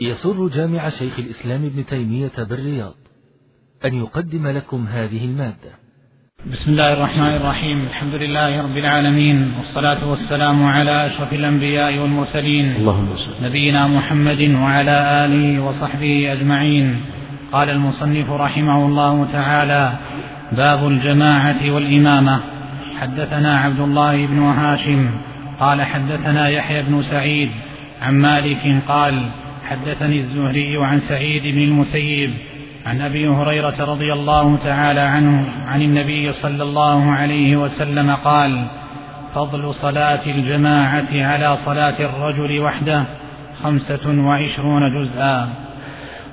يسر جامع شيخ الإسلام ابن تيمية بالرياض أن يقدم لكم هذه المادة. بسم الله الرحمن الرحيم. الحمد لله رب العالمين والصلاة والسلام على أشرف الأنبياء والمرسلين. اللهم صل نبينا محمد وعلى آله وصحبه أجمعين. قال المصنف رحمه الله تعالى باب الجماعة والإمامة. حدثنا عبد الله بن هاشم قال حدثنا يحيى بن سعيد عن مالك قال حدثني الزهري عن سعيد بن المسيب عن أبي هريرة رضي الله تعالى عنه عن النبي صلى الله عليه وسلم قال فضل صلاة الجماعة على صلاة الرجل وحده خمسة وعشرون جزءا.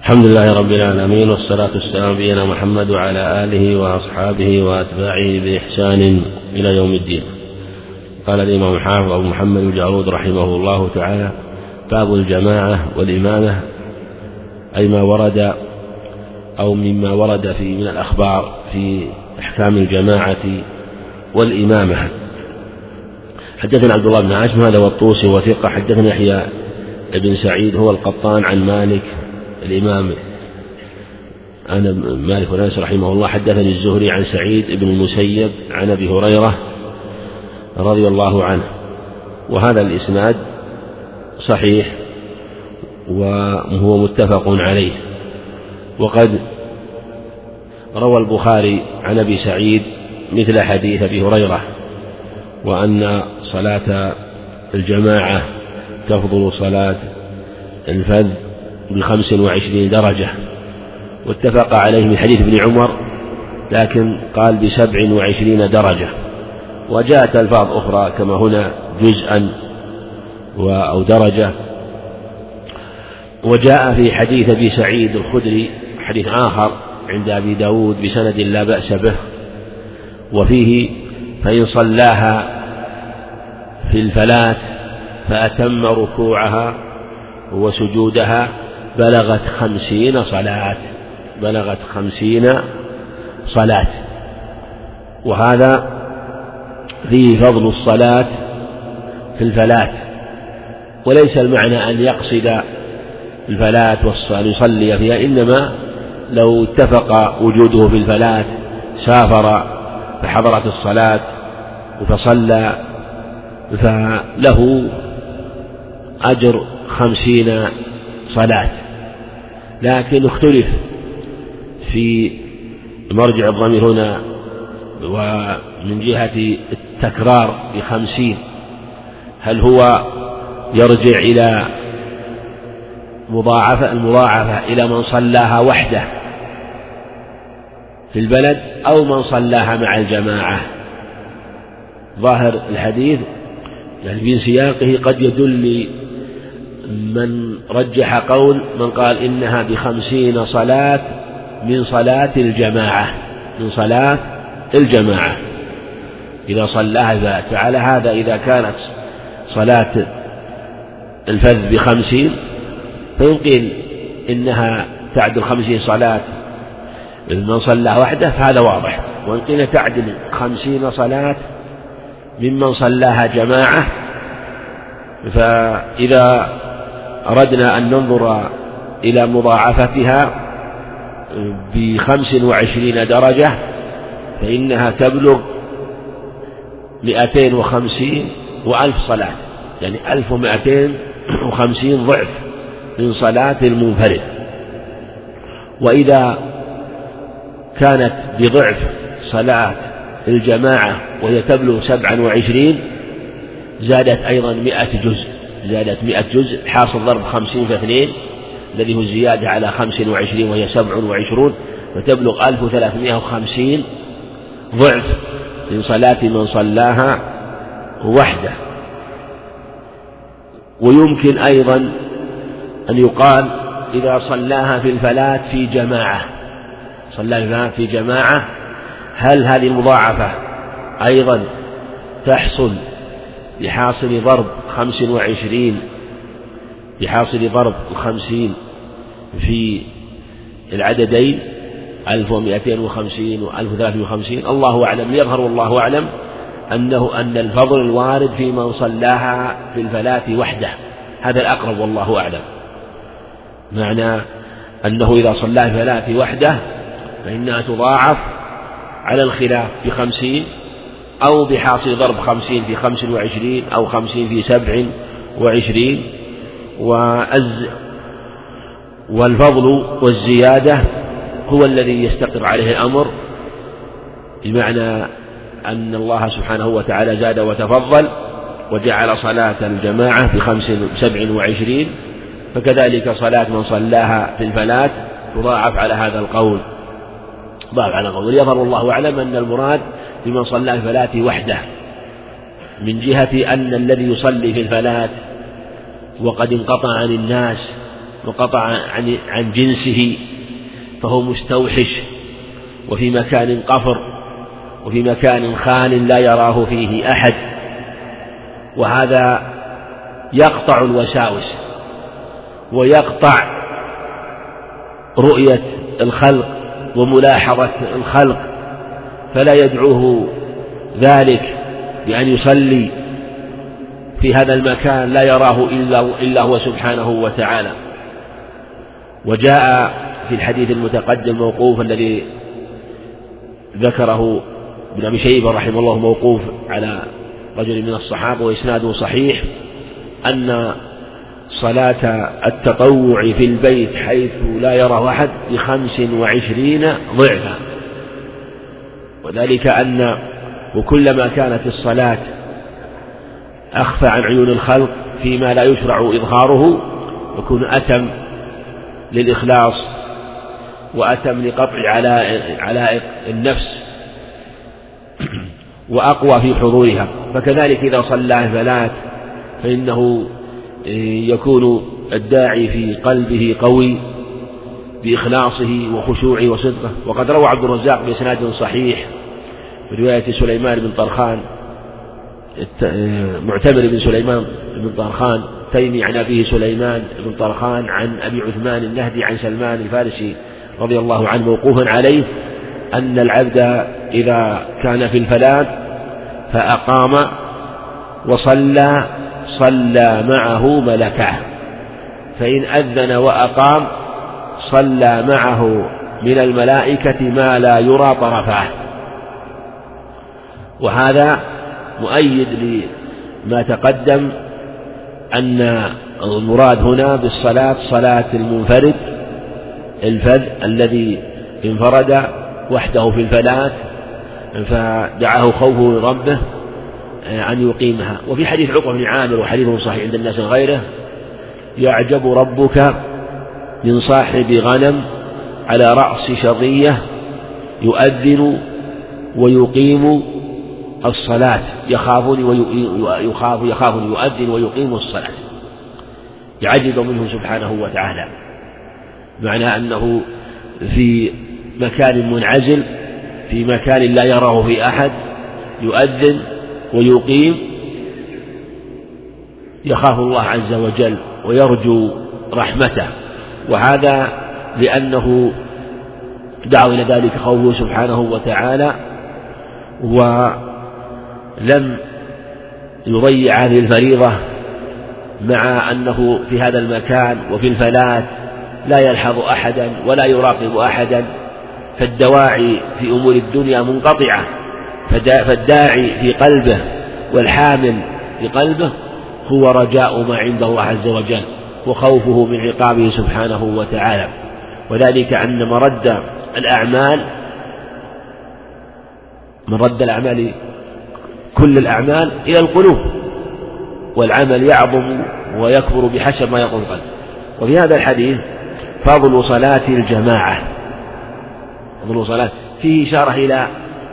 الحمد لله رب العالمين والصلاة والسلام نبينا محمد وعلى آله وأصحابه وأتباعه بإحسان إلى يوم الدين. قال الإمام الحافظ أبو محمد الجارود رحمه الله تعالى باب الجماعة والإمامة أي ما ورد أو مما ورد في من الأخبار في أحكام الجماعة والإمامة. حدثنا عبد الله بن عاشم هذا والطوسي وثقة حدثنا يحيى بن سعيد هو القطان عن مالك الإمام أنا مالك بن أنس رحمه الله. حدثني الزهري عن سعيد بن المسيب عن أبي هريرة رضي الله عنه. وهذا الإسناد صحيح وهو متفق عليه. وقد روى البخاري عن أبي سعيد مثل حديث أبي هريرة وأن صلاة الجماعة تفضل صلاة الفذ بخمس وعشرين درجة. واتفق عليه من حديث ابن عمر لكن قال بسبع وعشرين درجة. وجاءت ألفاظ أخرى كما هنا جزءا أو درجة. وجاء في حديث أبي سعيد الخدري حديث آخر عند أبي داود بسند لا بأس به. وفيه فإن صلاها في الفلاة فأتم ركوعها وسجودها بلغت خمسين صلاة. بلغت خمسين صلاة. وهذا فيه فضل الصلاة في الفلاة وليس المعنى أن يقصد الفلاة وأن يصلي فيها إنما لو اتفق وجوده في الفلاة سافر فحضرت الصلاة فصلى فله أجر خمسين صلاة. لكن اختلف في مرجع الضمير هنا ومن جهة التكرار بخمسين. هل هو يرجع إلى مضاعفة المضاعفة إلى من صلاها وحده في البلد أو من صلاها مع الجماعة. ظاهر الحديث يعني في سياقه قد يدل من رجح قول من قال إنها بخمسين صلاة من صلاة الجماعة من صلاة الجماعة. إذا صلاها فعلى هذا إذا كانت صلاة الفذ بخمسين فإن قيل إنها تعدل خمسين صلاة. من صلى وحده فهذا واضح. وإن قيل تعدل خمسين صلاة ممن صلاها جماعة. فإذا أردنا أن ننظر إلى مضاعفتها بخمس وعشرين درجة فإنها تبلغ مئتين وخمسين وألف صلاة. يعني ألف ومائتين وخمسين ضعف من صلاة المنفرد. وإذا كانت بضعف صلاة الجماعة وهي تبلغ سبعا وعشرين زادت أيضا مئة جزء. زادت مئة جزء حاصل ضرب خمسين في اثنين الذي هو الزيادة على خمس وعشرين وهي سبع وعشرون فتبلغ ألف وثلاثمائة وخمسين ضعف من صلاة من صلاها وحده. ويمكن أيضا أن يقال إذا صلاها في الفلاة في جماعة. صلى في جماعة هل هذه المضاعفة أيضا تحصل بحاصل ضرب خمس وعشرين بحاصل ضرب الخمسين في العددين؟ ألف ومائتين وخمسين وألف وثلاثة وخمسين. الله أعلم يظهر والله أعلم. أنه أن الفضل الوارد في من صلاها في الفلاة وحده. هذا الأقرب والله أعلم. معنى أنه إذا صلى الفلاة وحده فإنها تضاعف على الخلاف بخمسين أو بحاصل ضرب خمسين في خمس وعشرين أو خمسين في سبع وعشرين. وأز والفضل والزيادة هو الذي يستقر عليه الأمر. بمعنى أن الله سبحانه وتعالى زاد وتفضل وجعل صلاة الجماعة بخمس سبع وعشرين فكذلك صلاة من صلاها في الفلاة تضاعف على هذا القول. ضاعف على القول. وليظهر الله أعلم أن المراد بمن صلى الفلاة وحده من جهة أن الذي يصلي في الفلاة وقد انقطع عن الناس وقطع عن عن جنسه فهو مستوحش وفي مكان قفر. وفي مكان خال لا يراه فيه أحد وهذا يقطع الوساوس ويقطع رؤية الخلق وملاحظة الخلق فلا يدعوه ذلك بأن يصلي في هذا المكان لا يراه إلا إلا هو سبحانه وتعالى. وجاء في الحديث المتقدم موقوف الذي ذكره ابن أبي شيبة رحمه الله موقوف على رجل من الصحابة وإسناده صحيح أن صلاة التطوع في البيت حيث لا يراه أحد بخمس وعشرين ضعفا. وذلك أن وكلما كانت الصلاة أخفى عن عيون الخلق فيما لا يشرع إظهاره يكون أتم للإخلاص وأتم لقطع علائق النفس. وأقوى في حضورها. فكذلك إذا صلى فلات فإنه يكون الداعي في قلبه قوي بإخلاصه وخشوعه وصدقه. وقد روى عبد الرزاق بإسناد صحيح برواية سليمان بن طرخان معتمر بن سليمان بن طرخان تيمي عن أبيه سليمان بن طرخان عن أبي عثمان النهدي عن سلمان الفارسي رضي الله عنه موقوفا عليه. أن العبد إذا كان في الفلاة فأقام وصلى صلى معه ملكه فإن أذن وأقام صلى معه من الملائكة ما لا يرى طرفاه وهذا مؤيد لما تقدم أن المراد هنا بالصلاة صلاة المنفرد الفذ الذي انفرد وحده في الفلاة فدعاه خوفه من ربه آه، أن يقيمها. وفي حديث عقبة بن عامر وحديث صحيح عند الناس غيره يعجب ربك من صاحب غنم على رأس شظية يؤذن ويقيم الصلاة. يخافني ويخاف يخافني يؤذن ويقيم الصلاة. يعجب منه سبحانه وتعالى. معنى أنه في مكان منعزل في مكان لا يراه في أحد يؤذن ويقيم. يخاف الله عز وجل ويرجو رحمته. وهذا لأنه دعوا إلى ذلك خوفه سبحانه وتعالى ولم يضيع هذه الفريضة مع أنه في هذا المكان وفي الفلاة لا يلحظ أحدا ولا يراقب أحدا فالدواعي في أمور الدنيا منقطعة فالداعي في قلبه والحامل في قلبه هو رجاء ما عند الله عز وجل وخوفه من عقابه سبحانه وتعالى. وذلك أن مرد الأعمال مرد الأعمال كل الأعمال إلى القلوب والعمل يعظم ويكبر بحسب ما يقول القلب. وفي هذا الحديث فضل صلاة الجماعة. فضل صلاة فيه إشارة إلى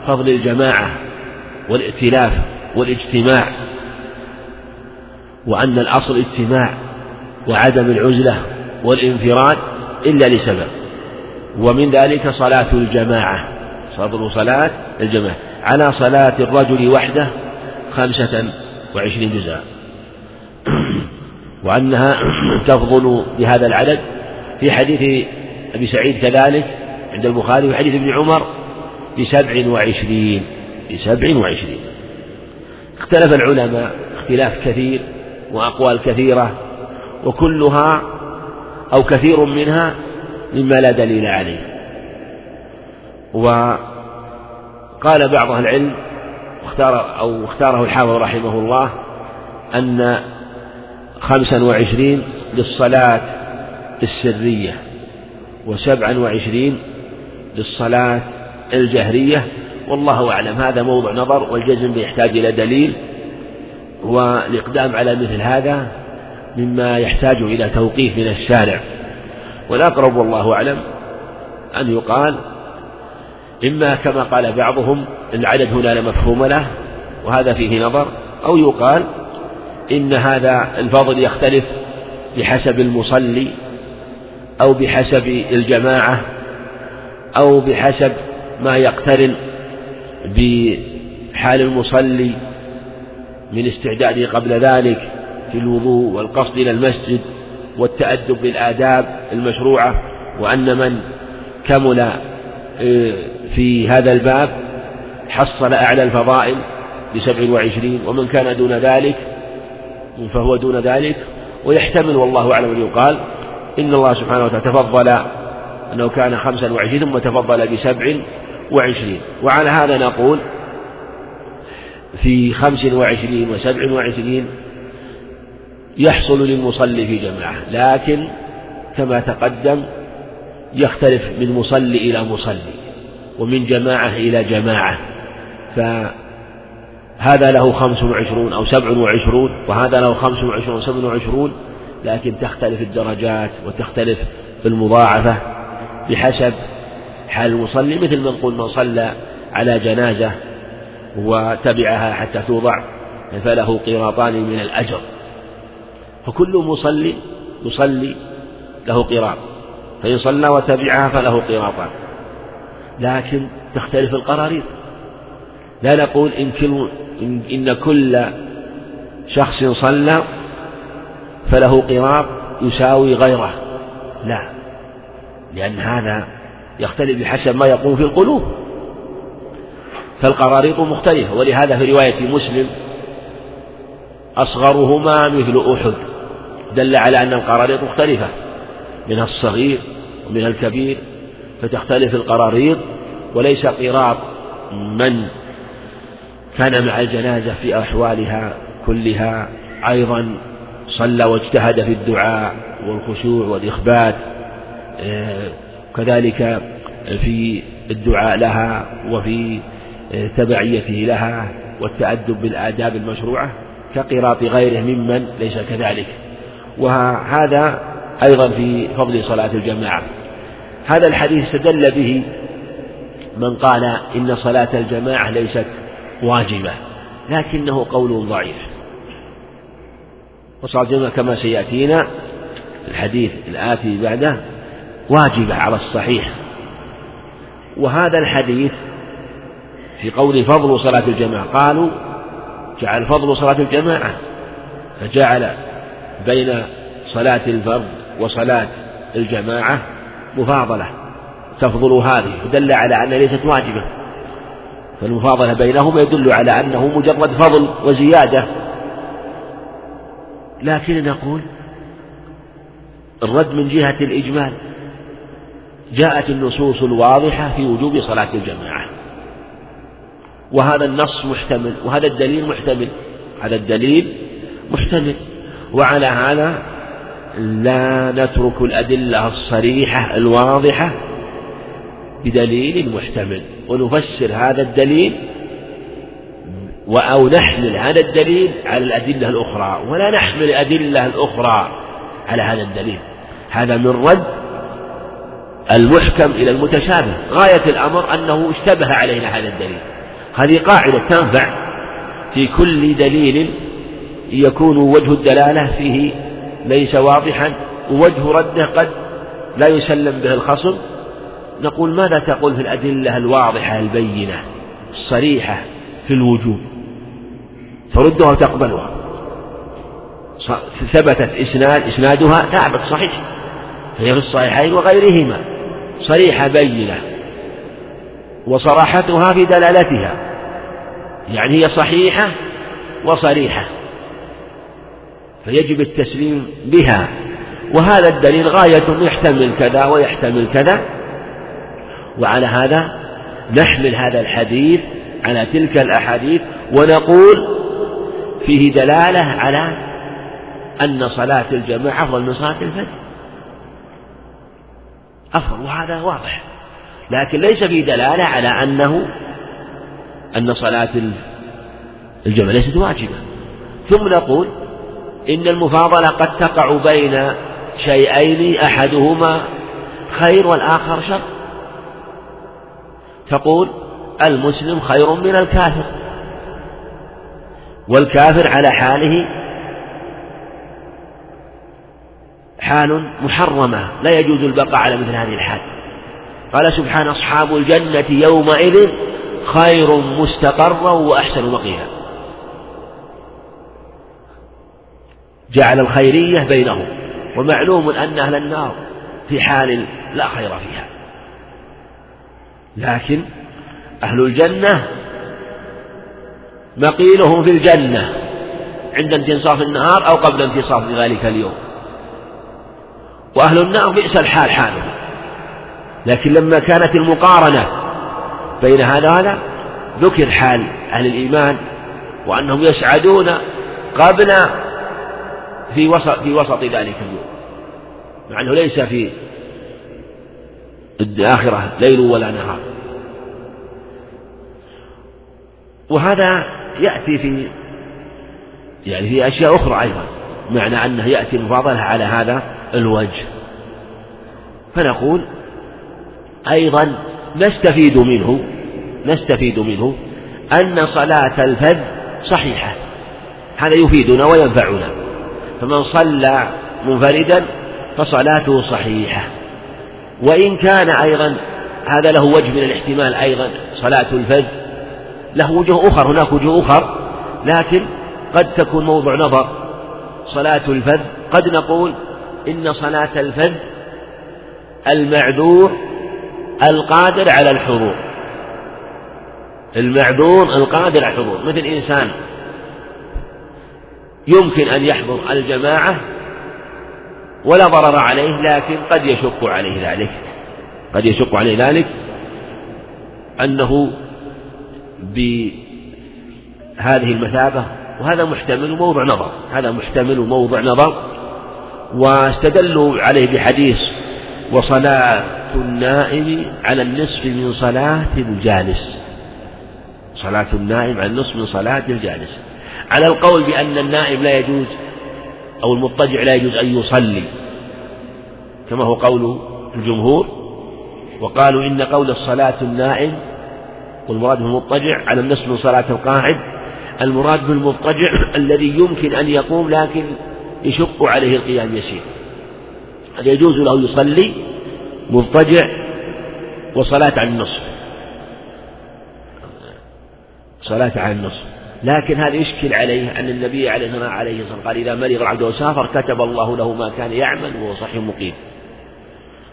فضل الجماعة والائتلاف والاجتماع وأن الأصل اجتماع وعدم العزلة والانفراد إلا لسبب. ومن ذلك صلاة الجماعة فضل صلاة الجماعة. على صلاة الرجل وحده خمسة وعشرين جزءا وأنها تفضل بهذا العدد. في حديث أبي سعيد كذلك عند البخاري وحديث ابن عمر بسبع وعشرين بسبع وعشرين. اختلف العلماء اختلاف كثير وأقوال كثيرة وكلها أو كثير منها مما لا دليل عليه. وقال بعض أهل العلم اختار أو اختاره الحافظ رحمه الله أن خمسا وعشرين للصلاة السرية وسبعا وعشرين للصلاة الجهرية. والله أعلم هذا موضع نظر والجزم يحتاج إلى دليل والإقدام على مثل هذا مما يحتاج إلى توقيف من الشارع. والأقرب والله أعلم أن يقال إما كما قال بعضهم العدد هنا لا مفهوم له وهذا فيه نظر أو يقال إن هذا الفضل يختلف بحسب المصلي أو بحسب الجماعة. أو بحسب ما يقترن بحال المصلي من استعداده قبل ذلك في الوضوء والقصد إلى المسجد والتأدب بالآداب المشروعة وأن من كمل آه، في هذا الباب حصل أعلى الفضائل بسبع وعشرين ومن كان دون ذلك فهو دون ذلك ويحتمل والله أعلم أن يقال إن الله سبحانه وتعالى تفضل أنه كان خمسا وعشرين ثم تفضل بسبع وعشرين. وعلى هذا نقول في خمس وعشرين وسبع وعشرين يحصل للمصلي في جماعة لكن كما تقدم يختلف من مصلي إلى مصلي ومن جماعة إلى جماعة. فهذا له خمس وعشرون أو سبع وعشرون وهذا له خمس وعشرون سبع وعشرون لكن تختلف الدرجات وتختلف المضاعفة. بحسب حال المصلي مثل ما نقول من صلى على جنازة وتبعها حتى توضع فله قيراطان من الأجر. فكل مصلي يصلي له قيراط فإن صلى وتبعها فله قيراطان. لكن تختلف القراريط. لا نقول إن كل إن, كل شخص صلى فله قراط يساوي غيره. لا. لأن هذا يختلف بحسب ما يقوم في القلوب. فالقراريط مختلفة ولهذا في رواية مسلم أصغرهما مثل أحد دل على أن القراريط مختلفة من الصغير ومن الكبير فتختلف القراريط وليس قراط من كان مع الجنازة في أحوالها كلها أيضا صلى واجتهد في الدعاء والخشوع والإخبات. كذلك في الدعاء لها وفي آه، تبعيته لها والتأدب بالآداب المشروعة كقراط غيره ممن ليس كذلك. وهذا أيضا في فضل صلاة الجماعة. هذا الحديث استدل به من قال إن صلاة الجماعة ليست واجبة لكنه قول ضعيف. وصلاة الجماعة كما سيأتينا الحديث الآتي بعده. واجبة على الصحيح. وهذا الحديث في قول فضل صلاة الجماعة قالوا جعل فضل صلاة الجماعة فجعل بين صلاة الفرد وصلاة الجماعة مفاضلة تفضل هذه ودل على أنها ليست واجبة. فالمفاضلة بينهما يدل على أنه مجرد فضل وزيادة. لكن نقول الرد من جهة الإجمال. جاءت النصوص الواضحة في وجوب صلاة الجماعة. وهذا النص محتمل وهذا الدليل محتمل. هذا الدليل محتمل. وعلى هذا لا نترك الأدلة الصريحة الواضحة بدليل محتمل. ونفسر هذا الدليل أو نحمل هذا الدليل على الأدلة الأخرى. ولا نحمل الأدلة الأخرى على هذا الدليل. هذا من رد المحكم إلى المتشابه. غاية الأمر أنه اشتبه علينا هذا الدليل. هذه قاعدة تنفع في كل دليل يكون وجه الدلالة فيه ليس واضحا ووجه رده قد لا يسلم به الخصم. نقول ماذا تقول في الأدلة الواضحة البينة الصريحة في الوجوب؟ تردها وتقبلها. ثبتت إسناد إسنادها ثابت صحيح. فهي في الصحيحين وغيرهما. صريحة بينة وصراحتها في دلالتها يعني هي صحيحة وصريحة فيجب التسليم بها وهذا الدليل غاية يحتمل كذا ويحتمل كذا وعلى هذا نحمل هذا الحديث على تلك الأحاديث ونقول فيه دلالة على أن صلاة الجماعة أفضل من صلاة الفجر. أفضل وهذا واضح. لكن ليس فيه دلالة على أنه أن صلاة الجمع ليست واجبة. ثم نقول إن المفاضلة قد تقع بين شيئين أحدهما خير والآخر شر. تقول المسلم خير من الكافر. والكافر على حاله حال محرمة لا يجوز البقاء على مثل هذه الحال. قال سبحانه أصحاب الجنة يومئذ خير مستقرا وأحسن مقيلا. جعل الخيرية بينهم ومعلوم أن أهل النار في حال لا خير فيها. لكن أهل الجنة مقيلهم في الجنة عند انتصاف النهار أو قبل انتصاف ذلك اليوم. وأهل النار بئس الحال حالهم لكن لما كانت المقارنة بين هذا وهذا ذكر حال أهل الإيمان وأنهم يسعدون قبل في وسط في وسط ذلك اليوم. مع أنه ليس في الآخرة ليل ولا نهار. وهذا يأتي في يعني في أشياء أخرى أيضا. معنى أنه يأتي المفاضلة على هذا الوجه. فنقول أيضا نستفيد منه نستفيد منه أن صلاة الفذ صحيحة. هذا يفيدنا وينفعنا. فمن صلى منفردا فصلاته صحيحة. وإن كان أيضا هذا له وجه من الاحتمال أيضا صلاة الفذ له وجوه أخر هناك وجوه أخر لكن قد تكون موضع نظر. صلاة الفذ قد نقول إن صلاة الفذ المعذور القادر على الحضور. المعذور القادر على الحضور. مثل إنسان يمكن أن يحضر الجماعة ولا ضرر عليه لكن قد يشق عليه ذلك. قد يشق عليه ذلك أنه بهذه المثابة. وهذا محتمل وموضع نظر. هذا محتمل وموضع نظر. واستدلوا عليه بحديث وصلاة النائم على النصف من صلاة الجالس صلاة النائم على النصف من صلاة الجالس على القول بأن النائم لا يجوز أو المضطجع لا يجوز أن يصلي. كما هو قول الجمهور. وقالوا إن قول الصلاة النائم والمراد بالمضطجع على النصف من صلاة القاعد المراد بالمضطجع الذي يمكن أن يقوم لكن يشق عليه القيام يسير. هذا يجوز له يصلي مضطجع وصلاة على النصف. صلاة على النصف. لكن هذا يشكل عليه أن النبي عليه الصلاة والسلام قال إذا مرض العبد وسافر كتب الله له ما كان يعمل وهو صحيح مقيم.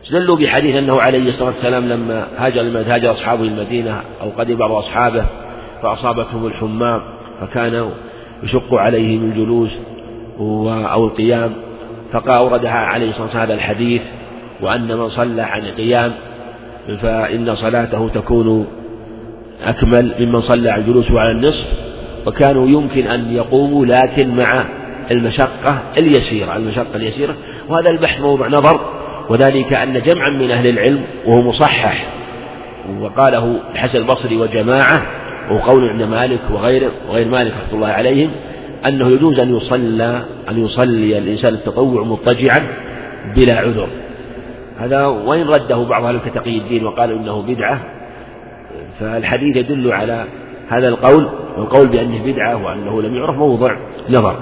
استدلوا بحديث أنه عليه الصلاة والسلام لما هاجر هاجر أصحابه المدينة أو قدم بعض أصحابه فأصابتهم الحمام فكان يشق عليهم الجلوس أو القيام فقال أوردها عليه الصلاة والسلام هذا الحديث وأن من صلى عن القيام فإن صلاته تكون أكمل ممن صلى على الجلوس على النصف وكانوا يمكن أن يقوموا لكن مع المشقة اليسيرة المشقة اليسيرة وهذا البحث موضوع نظر وذلك أن جمعا من أهل العلم وهو مصحح وقاله الحسن البصري وجماعة وهو قول عند مالك وغيره وغير مالك رحمة الله عليهم أنه يجوز أن يصلى أن يصلي الإنسان التطوع مضطجعا بلا عذر. هذا وإن رده بعض أهل كتقي الدين وقالوا إنه بدعة فالحديث يدل على هذا القول والقول بأنه بدعة وأنه لم يعرف موضع نظر.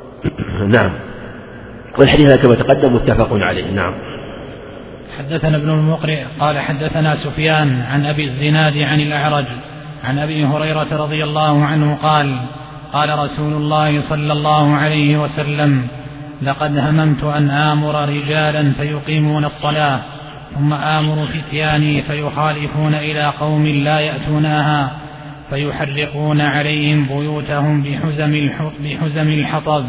نعم. والحديث كما تقدم متفق عليه. نعم. حدثنا ابن المقرئ قال حدثنا سفيان عن أبي الزناد عن الأعرج عن أبي هريرة رضي الله عنه قال قال رسول الله صلى الله عليه وسلم لقد هممت أن آمر رجالا فيقيمون الصلاة ثم آمر فتياني فيخالفون إلى قوم لا يأتونها فيحرقون عليهم بيوتهم بحزم بحزم الحطب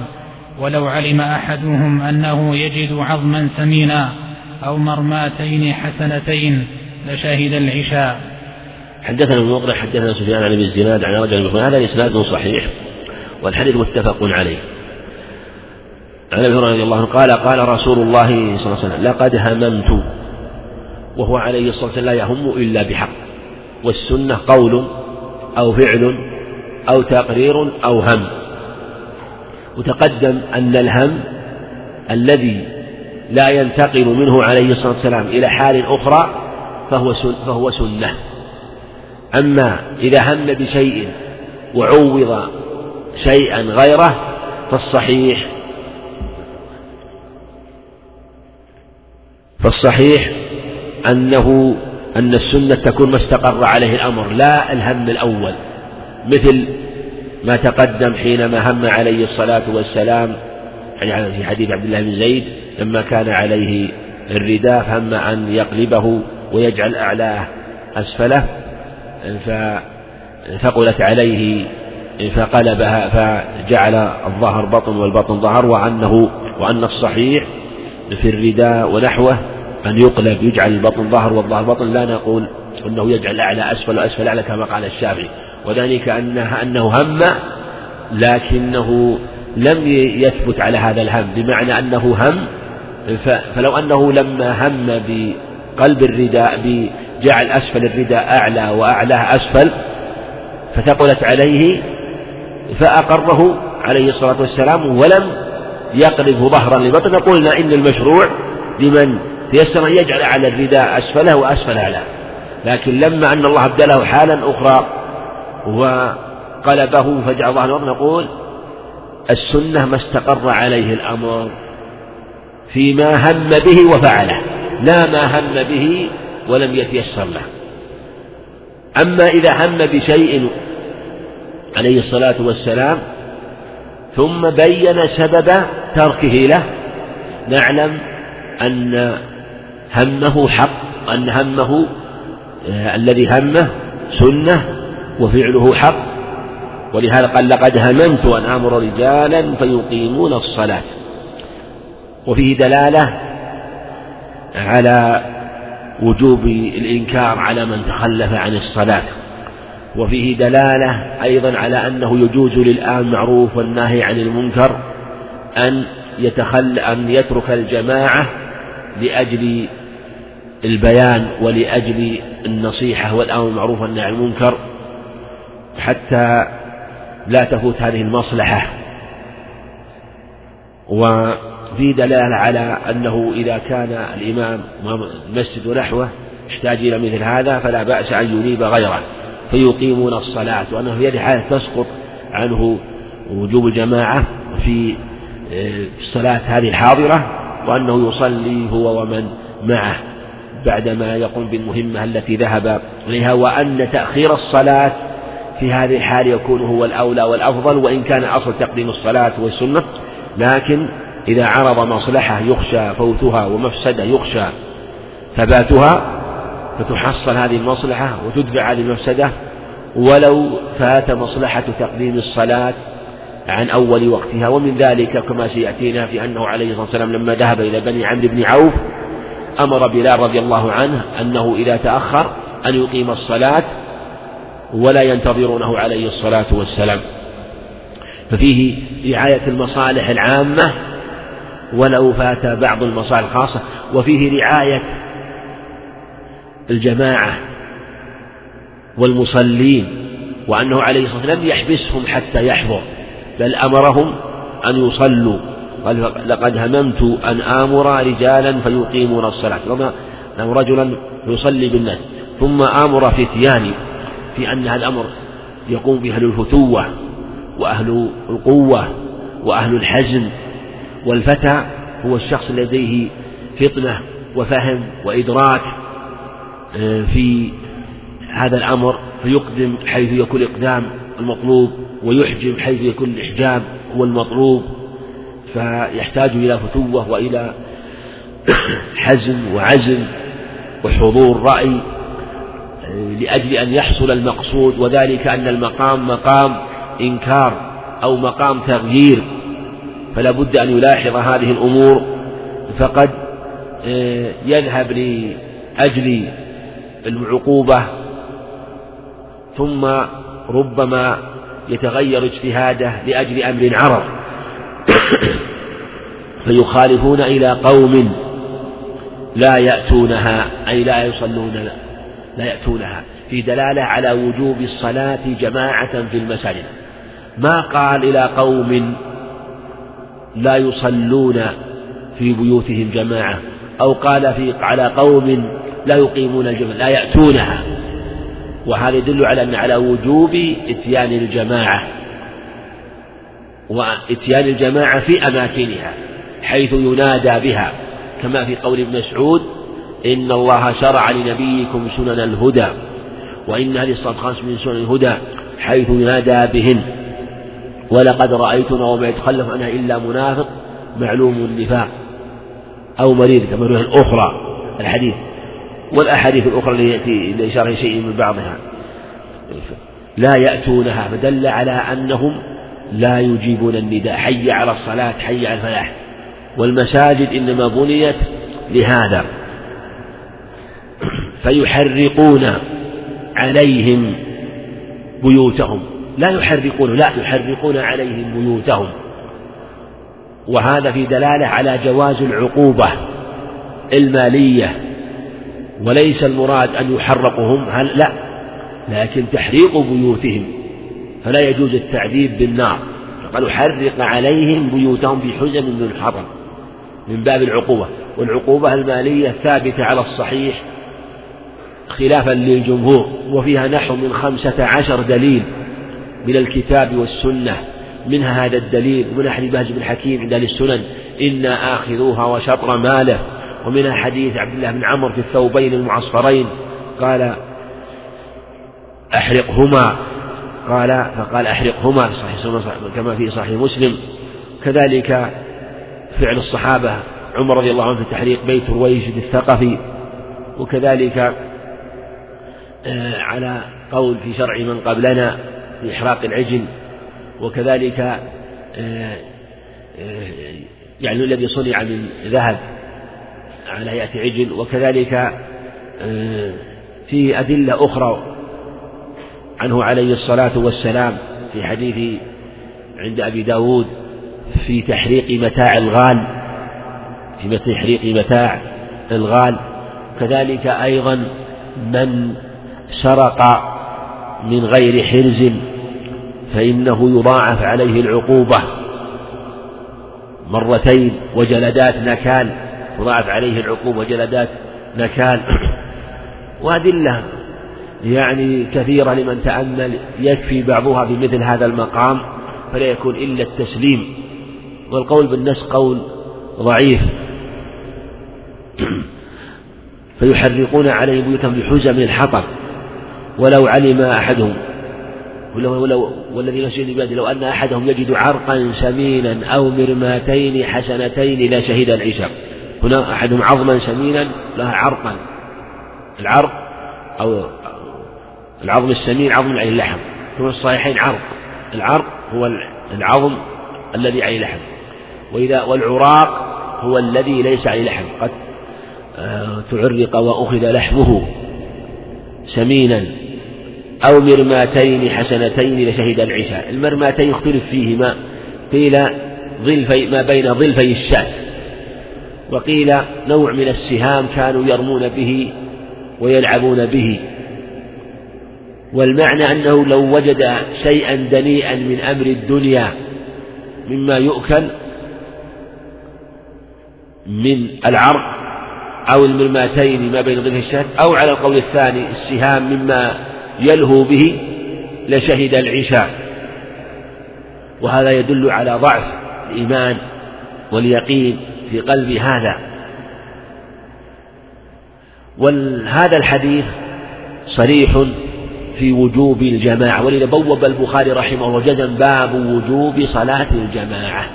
ولو علم أحدهم أنه يجد عظما ثمينا أو مرماتين حسنتين لشهد العشاء. حدثنا ابن حدثنا سفيان عن ابي الزناد عن رجل هذا إسناد صحيح. والحديث متفق عليه. عن أبي هريرة رضي الله عنه قال قال رسول الله صلى الله عليه وسلم لقد هممت وهو عليه الصلاة والسلام لا يهم إلا بحق والسنة قول أو فعل أو تقرير أو هم. وتقدم أن الهم الذي لا ينتقل منه عليه الصلاة والسلام إلى حال أخرى فهو فهو سنة. أما إذا هم بشيء وعوض شيئا غيره فالصحيح. فالصحيح أنه أن السنة تكون ما استقر عليه الأمر لا الهم الأول. مثل ما تقدم حينما هم عليه الصلاة والسلام يعني في حديث عبد الله بن زيد لما كان عليه الرداء فهم أن يقلبه ويجعل أعلاه أسفله فثقلت عليه فقلبها فجعل الظهر بطن والبطن ظهر وأنه وأن الصحيح في الرداء ونحوه أن يقلب يجعل البطن ظهر والظهر بطن. لا نقول أنه يجعل أعلى أسفل وأسفل أعلى كما قال الشافعي. وذلك أنه, أنه هم لكنه لم يثبت على هذا الهم بمعنى أنه هم. فلو أنه لما هم بقلب الرداء بجعل أسفل الرداء أعلى وأعلاه أسفل فثقلت عليه فأقره عليه الصلاة والسلام ولم يقلبه ظهرا لبطن قلنا إن المشروع لمن تيسر أن يجعل على الرداء أسفله وأسفل أعلاه لكن لما أن الله أبدله حالا أخرى وقلبه فجعل ظهره نقول السنة ما استقر عليه الأمر فيما هم به وفعله لا ما هم به ولم يتيسر له. أما إذا هم بشيء عليه الصلاة والسلام ثم بين سبب تركه له. نعلم أن همه حق أن همه آه، الذي همه سنة وفعله حق. ولهذا قال لقد هممت أن آمر رجالا فيقيمون الصلاة وفيه دلالة على وجوب الإنكار على من تخلف عن الصلاة. وفيه دلالة أيضا على أنه يجوز للآن معروف والناهي عن المنكر أن يتخل أن يترك الجماعة لأجل البيان ولأجل النصيحة والأمر بالمعروف والنهي عن المنكر حتى لا تفوت هذه المصلحة. وفي دلالة على أنه إذا كان الإمام المسجد ونحوه يحتاج إلى مثل هذا فلا بأس أن ينيب غيره. فيقيمون الصلاة وأنه في هذه الحالة تسقط عنه وجوب الجماعة في آه، الصلاة هذه الحاضرة وأنه يصلي هو ومن معه بعدما يقوم بالمهمة التي ذهب إليها وأن تأخير الصلاة في هذه الحال يكون هو الأولى والأفضل وإن كان أصل تقديم الصلاة والسنة. لكن إذا عرض مصلحة يخشى فوتها ومفسدة يخشى ثباتها فتحصل هذه المصلحة وتدفع هذه المفسدة ولو فات مصلحة تقديم الصلاة عن أول وقتها. ومن ذلك كما سيأتينا في أنه عليه الصلاة والسلام لما ذهب إلى بني عمرو بن عوف أمر بلال رضي الله عنه أنه إذا تأخر أن يقيم الصلاة ولا ينتظرونه عليه الصلاة والسلام. ففيه رعاية المصالح العامة ولو فات بعض المصالح الخاصة. وفيه رعاية الجماعة والمصلين وأنه عليه الصلاة والسلام لم يحبسهم حتى يحضر بل أمرهم أن يصلوا. قال لقد هممت أن آمر رجالا فيقيمون الصلاة. أن رجلا يصلي بالناس ثم آمر فتياني في أن هذا الأمر يقوم به أهل الفتوة وأهل القوة وأهل الحزم. والفتى هو الشخص لديه فطنة وفهم وإدراك. في هذا الأمر فيقدم حيث يكون الإقدام المطلوب ويحجم حيث يكون الإحجام هو المطلوب فيحتاج إلى فتوة وإلى حزم وعزم وحضور رأي لأجل أن يحصل المقصود وذلك أن المقام مقام إنكار أو مقام تغيير فلا بد أن يلاحظ هذه الأمور فقد آه، يذهب لأجل العقوبة ثم ربما يتغير اجتهاده لأجل أمر عرض فيخالفون إلى قوم لا يأتونها أي لا يصلون لا يأتونها في دلالة على وجوب الصلاة جماعة في المساجد. ما قال إلى قوم لا يصلون في بيوتهم جماعة أو قال في على قوم لا يقيمون الجماعة لا يأتونها. وهذا يدل على أن على وجوب إتيان الجماعة وإتيان الجماعة في أماكنها حيث ينادى بها. كما في قول ابن مسعود إن الله شرع لنبيكم سنن الهدى وإن هذه الصلاة خمس من سنن الهدى حيث ينادى بهن. ولقد رأيتنا وما يتخلف عنها إلا منافق معلوم النفاق أو مريض كما الأخرى الحديث. والأحاديث الأخرى اللي يأتي لإشارة شيء من بعضها. لا يأتونها فدل على أنهم لا يجيبون النداء. حي على الصلاة حي على الفلاح. والمساجد إنما بنيت لهذا. فيحرقون عليهم بيوتهم. لا يحرقون لا يحرقون عليهم بيوتهم. وهذا في دلالة على جواز العقوبة المالية. وليس المراد أن يحرقوا هم هل؟ لا. لكن تحريق بيوتهم. فلا يجوز التعذيب بالنار. قالوا حرق عليهم بيوتهم بحزم من الحطب من باب العقوبة. والعقوبة المالية ثابتة على الصحيح خلافا للجمهور وفيها نحو من خمسة عشر دليل من الكتاب والسنة. منها هذا الدليل ومن حديث بهز بن حكيم عند السنن إنا آخذوها وشطر ماله. ومنها حديث عبد الله بن عمرو في الثوبين المعصفرين قال أحرقهما قال فقال أحرقهما في صحيح كما في صحيح مسلم. كذلك فعل الصحابة عمر رضي الله عنه في تحريق بيت رويشد الثقفي وكذلك آه، على قول في شرع من قبلنا في إحراق العجل وكذلك آه، آه، يعني الذي صنع من ذهب. على هيئة عجل وكذلك في أدلة أخرى عنه عليه الصلاة والسلام في حديث عند أبي داود في تحريق متاع الغال في تحريق متاع الغال. كذلك أيضا من سرق من غير حرز فإنه يضاعف عليه العقوبة مرتين وجلدات نكال. تضاعف عليه العقوبة وجلدات نكال. وأدلة يعني كثيرة لمن تأمل يكفي بعضها في مثل هذا المقام فلا يكون إلا التسليم. والقول بالنس قول ضعيف. فيحرقون عليه بيوتهم بحزم الحطب. ولو علم أحدهم ولو ولو والذي نفسه بيده لو أن أحدهم يجد عرقا سمينا أو مرماتين حسنتين لشهد العشاء هنا أحدهم عظما سمينا لها عرقا. العرق أو العظم السمين عظم عليه اللحم. ثم الصحيحين عرق. العرق هو العظم الذي عليه لحم. وإذا والعراق هو الذي ليس عليه لحم. قد آه، تعرق وأخذ لحمه سمينا أو مرماتين حسنتين لشهد العشاء. المرماتين اختلف فيهما. قيل ظلفي ما بين ظلفي الشاة وقيل نوع من السهام كانوا يرمون به ويلعبون به. والمعنى أنه لو وجد شيئا دنيئا من أمر الدنيا مما يؤكل من العرق أو المرماتين ما بين ظلف الشاة أو على القول الثاني السهام مما يلهو به لشهد العشاء. وهذا يدل على ضعف الإيمان واليقين في قلب هذا. وهذا الحديث صريح في وجوب الجماعة ولذا بوب البخاري رحمه الله جزم باب وجوب صلاة الجماعة.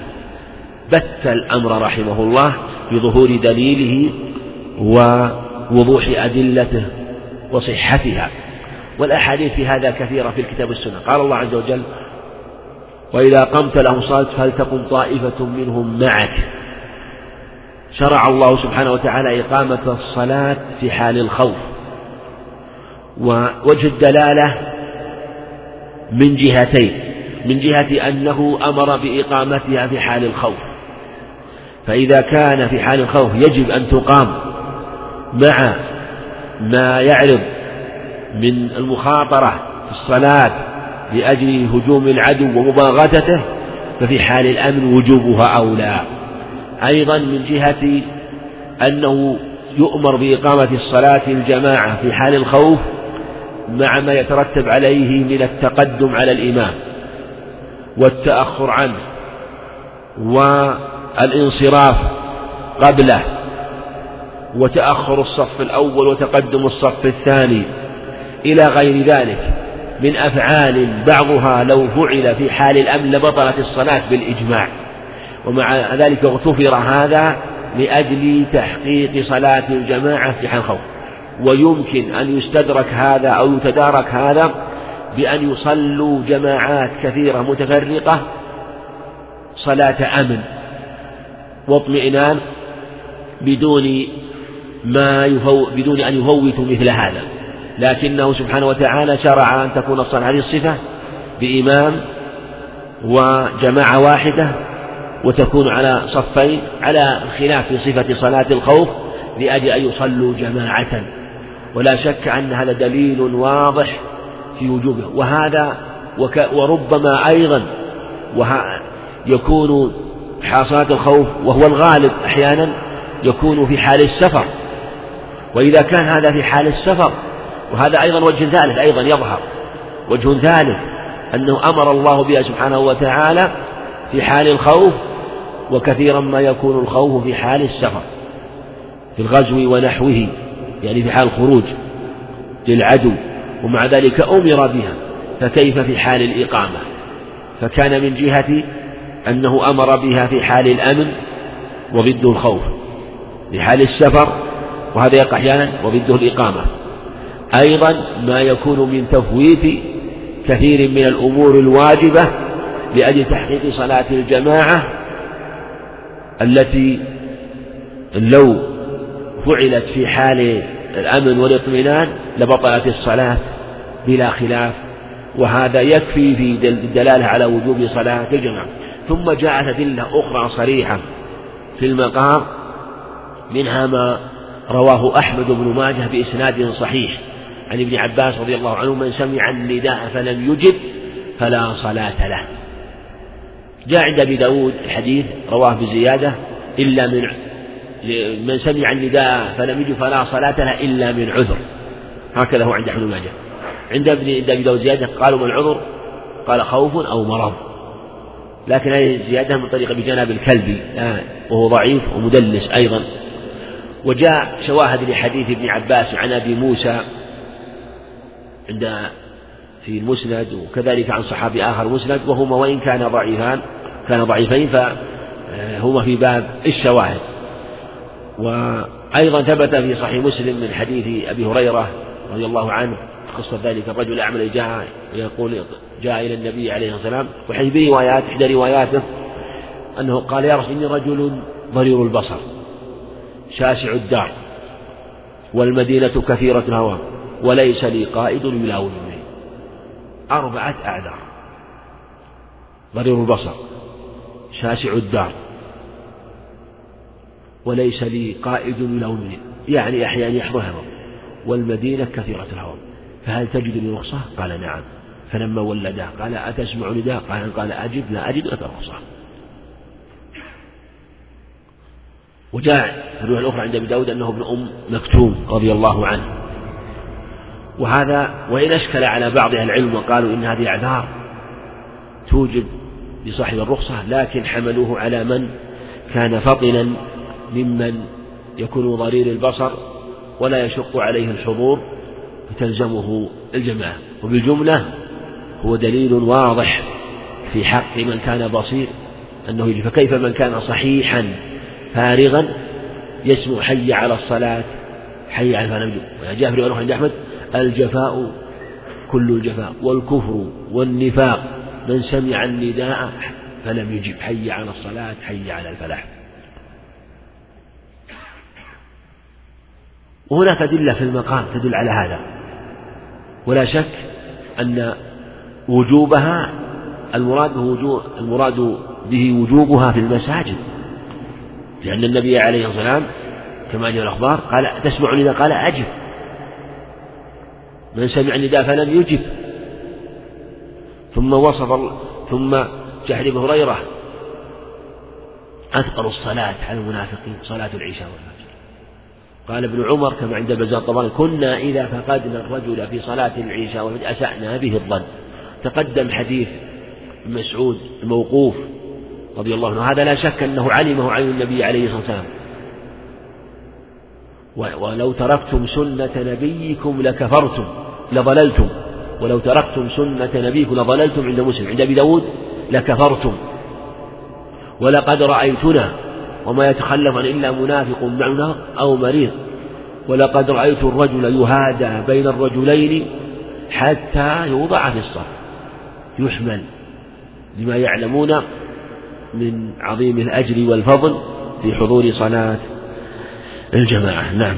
بت الأمر رحمه الله بظهور دليله ووضوح أدلته وصحتها. والأحاديث في هذا كثيرة في الكتاب والسنة. قال الله عز وجل وإذا قمت له صلاة فلتقم طائفة منهم معك؟ شرع الله سبحانه وتعالى إقامة الصلاة في حال الخوف. ووجه الدلالة من جهتين. من جهة أنه أمر بإقامتها في حال الخوف. فإذا كان في حال الخوف يجب أن تقام مع ما يعرض من المخاطرة في الصلاة لأجل هجوم العدو ومباغتته ففي حال الأمن وجوبها أولى. أيضا من جهة أنه يؤمر بإقامة الصلاة الجماعة في حال الخوف مع ما يترتب عليه من التقدم على الإمام والتأخر عنه والانصراف قبله وتأخر الصف الأول وتقدم الصف الثاني إلى غير ذلك من أفعال بعضها لو فعل في حال الأمن لبطلت الصلاة بالإجماع. ومع ذلك اغتفر هذا لأجل تحقيق صلاة الجماعة في حال الخوف ويمكن أن يستدرك هذا أو يتدارك هذا بأن يصلوا جماعات كثيرة متفرقة صلاة أمن واطمئنان بدون ما يفو بدون أن يفوتوا مثل هذا. لكنه سبحانه وتعالى شرع أن تكون الصلاة هذه الصفة بإمام وجماعة واحدة وتكون على صفين على خلاف في صفة صلاة الخوف لأجل أن يصلوا جماعة. ولا شك أن هذا دليل واضح في وجوبه. وهذا وك وربما أيضا يكون حاصلات الخوف وهو الغالب أحيانا يكون في حال السفر. وإذا كان هذا في حال السفر وهذا أيضا وجه ثالث أيضا يظهر. وجه ثالث أنه أمر الله بها سبحانه وتعالى في حال الخوف وكثيرا ما يكون الخوف في حال السفر في الغزو ونحوه يعني في حال الخروج للعدو ومع ذلك أمر بها فكيف في حال الإقامة؟ فكان من جهة أنه أمر بها في حال الأمن وضد الخوف في حال السفر وهذا يقع أحيانا وضده الإقامة. أيضا ما يكون من تفويت كثير من الأمور الواجبة لأجل تحقيق صلاة الجماعة التي لو فعلت في حال الأمن والاطمئنان لبطلت الصلاة بلا خلاف وهذا يكفي في الدلالة على وجوب صلاة الجماعة. ثم جاءت أدلة أخرى صريحة في المقام منها ما رواه أحمد بن ماجه بإسناد صحيح. عن ابن عباس رضي الله عنه من سمع النداء فلم يجب فلا صلاة له. جاء عند أبي داود الحديث رواه بزيادة إلا من من سمع النداء فلم يجب فلا صلاة له إلا من عذر. هكذا هو عند أحمد ماجه. عند ابن عند أبي داود زيادة قالوا من عذر؟ قال خوف أو مرض. لكن هذه زيادة من طريق بجناب الكلبي وهو ضعيف ومدلس أيضا. وجاء شواهد لحديث ابن عباس عن أبي موسى عند في المسند وكذلك عن صحابي آخر مسند وهما وإن كان ضعيفان. كان ضعيفين فهما في باب الشواهد. وأيضا ثبت في صحيح مسلم من حديث أبي هريرة رضي الله عنه قصة ذلك الرجل الأعمى جاء يقول جاء إلى النبي عليه الصلاة والسلام وحديث بروايات إحدى رواياته أنه قال يا رسول إني رجل ضرير البصر شاسع الدار والمدينة كثيرة الهوى وليس لي قائد يلاومني. أربعة أعذار ضرير البصر. شاسع الدار. وليس لي قائد يلاومني يعني أحيانا يحضر والمدينة كثيرة الهوى فهل تجد لي رخصة؟ قال نعم. فلما ولده قال أتسمع نداء؟ قال قال أجب لا أجد لك رخصة وجاء في الرواية الأخرى عند أبي داود أنه ابن أم مكتوم رضي الله عنه. وهذا وإن أشكل على بعض أهل العلم وقالوا إن هذه أعذار توجب لصاحب الرخصة لكن حملوه على من كان فطنا ممن يكون ضرير البصر ولا يشق عليه الحضور فتلزمه الجماعة. وبالجملة هو دليل واضح في حق من كان بصير أنه يجب فكيف من كان صحيحا فارغا يسمو حي على الصلاة حي على الفلاح وجاء في رواية عند أحمد الجفاء كل الجفاء والكفر والنفاق. من سمع النداء فلم يجب حي على الصلاة حي على الفلاح. وهناك أدلة في المقام تدل على هذا. ولا شك أن وجوبها المراد به المراد به وجوبها في المساجد. لأن النبي عليه الصلاة والسلام كما جاء الأخبار قال تسمع النداء؟ قال أجب. من سمع النداء فلم يجب. ثم وصف ثم جاء حديث هريرة أثقل الصلاة على المنافقين صلاة العشاء والفجر قال ابن عمر كما عند البزار طبعا كنا إذا فقدنا الرجل في صلاة العشاء والفجر أسأنا به الظن. تقدم حديث مسعود الموقوف رضي الله عنه هذا لا شك أنه علمه عن النبي عليه الصلاة والسلام. ولو تركتم سنة نبيكم لكفرتم لضللتم. ولو تركتم سنة نبيكم لضللتم عند مسلم. عند أبي داود لكفرتم. ولقد رأيتنا وما يتخلف عن إلا منافق معنا أو مريض. ولقد رأيت الرجل يهادى بين الرجلين حتى يوضع في الصف. يحمل لما يعلمون من عظيم الأجر والفضل في حضور صلاة الجماعة. نعم.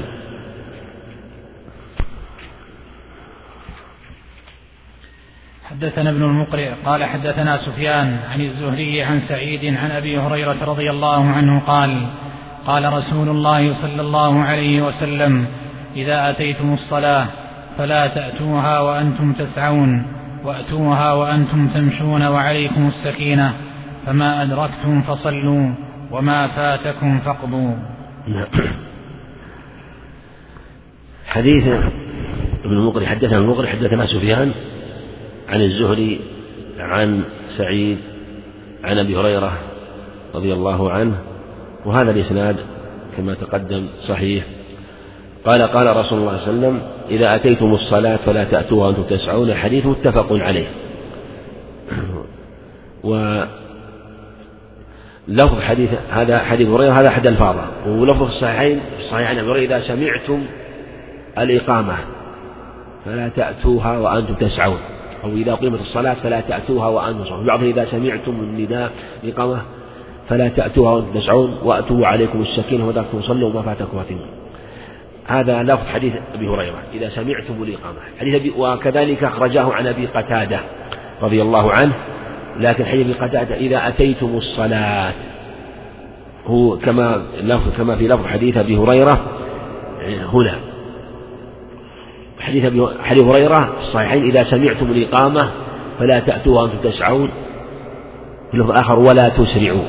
حدثنا ابن المقرئ قال حدثنا سفيان عن الزهري عن سعيد عن أبي هريرة رضي الله عنه قال قال رسول الله صلى الله عليه وسلم إذا أتيتم الصلاة فلا تأتوها وأنتم تسعون وأتوها وأنتم تمشون وعليكم السكينة فما أدركتم فصلوا وما فاتكم فاقضوا. حديث ابن المقري حدثنا المقري حدثنا سفيان عن الزهري عن سعيد عن أبي هريرة رضي الله عنه وهذا الإسناد كما تقدم صحيح. قال قال رسول الله صلى الله عليه وسلم إذا أتيتم الصلاة فلا تأتوها وأنتم تسعون الحديث متفق عليه. و لفظ حديث هذا حديث هريرة هذا أحد ألفاظه ولفظ الصحيحين في الصحيح عن أبي إذا سمعتم الإقامة فلا تأتوها وأنتم تسعون. أو إذا قيمت الصلاة فلا تأتوها وأنتم تسعون بعض إذا سمعتم النداء الإقامة فلا تأتوها وأنتم تسعون وأتوا عليكم السكينة وذاكم صلوا وما فاتكم فاتموا هذا لفظ حديث أبي هريرة إذا سمعتم الإقامة حديث أبي وكذلك أخرجاه عن أبي قتادة رضي الله عنه لكن حديث أبي قتادة إذا أتيتم الصلاة. هو كما كما في لفظ حديث أبي هريرة هنا. حديث حديث هريرة في الصحيحين إذا سمعتم الإقامة فلا تأتوا وأنتم تسعون في لفظ آخر ولا تسرعوا.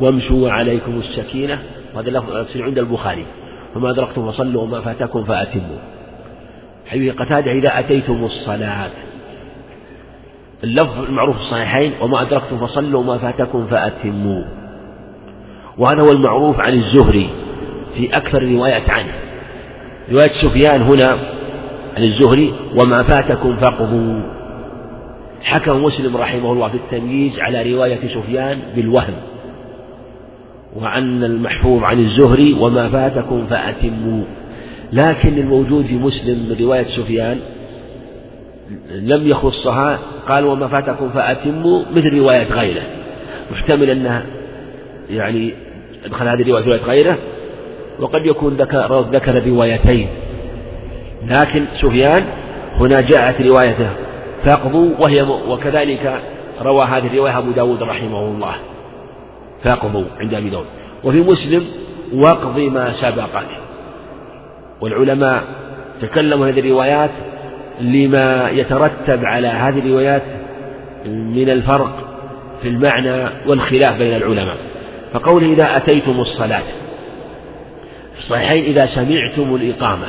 وامشوا عليكم السكينة. وهذا اللفظ عند البخاري. فما أدركتم فصلوا وما فاتكم فأتموا. حديث قتادة إذا أتيتم الصلاة. اللفظ المعروف في الصحيحين وما أدركتم فصلوا وما فاتكم فأتموا. وهذا هو المعروف عن الزهري في أكثر الروايات عنه. رواية سفيان هنا عن الزهري وما فاتكم فاقضوا. حكم مسلم رحمه الله في التمييز على رواية سفيان بالوهم وعن المحفوظ عن الزهري وما فاتكم فأتموا. لكن الموجود في مسلم من رواية سفيان لم يخصها قال وما فاتكم فأتموا مثل رواية غيره. محتمل أنها يعني أدخل هذه الرواية رواية غيره وقد يكون ذكر ذكر روايتين. لكن سفيان هنا جاءت روايته فاقضوا وهي وكذلك روى هذه الرواية أبو داود رحمه الله فاقضوا عند أبي داود. وفي مسلم واقض ما سبقك والعلماء تكلموا هذه الروايات لما يترتب على هذه الروايات من الفرق في المعنى والخلاف بين العلماء. فقوله إذا أتيتم الصلاة في الصحيحين إذا سمعتم الإقامة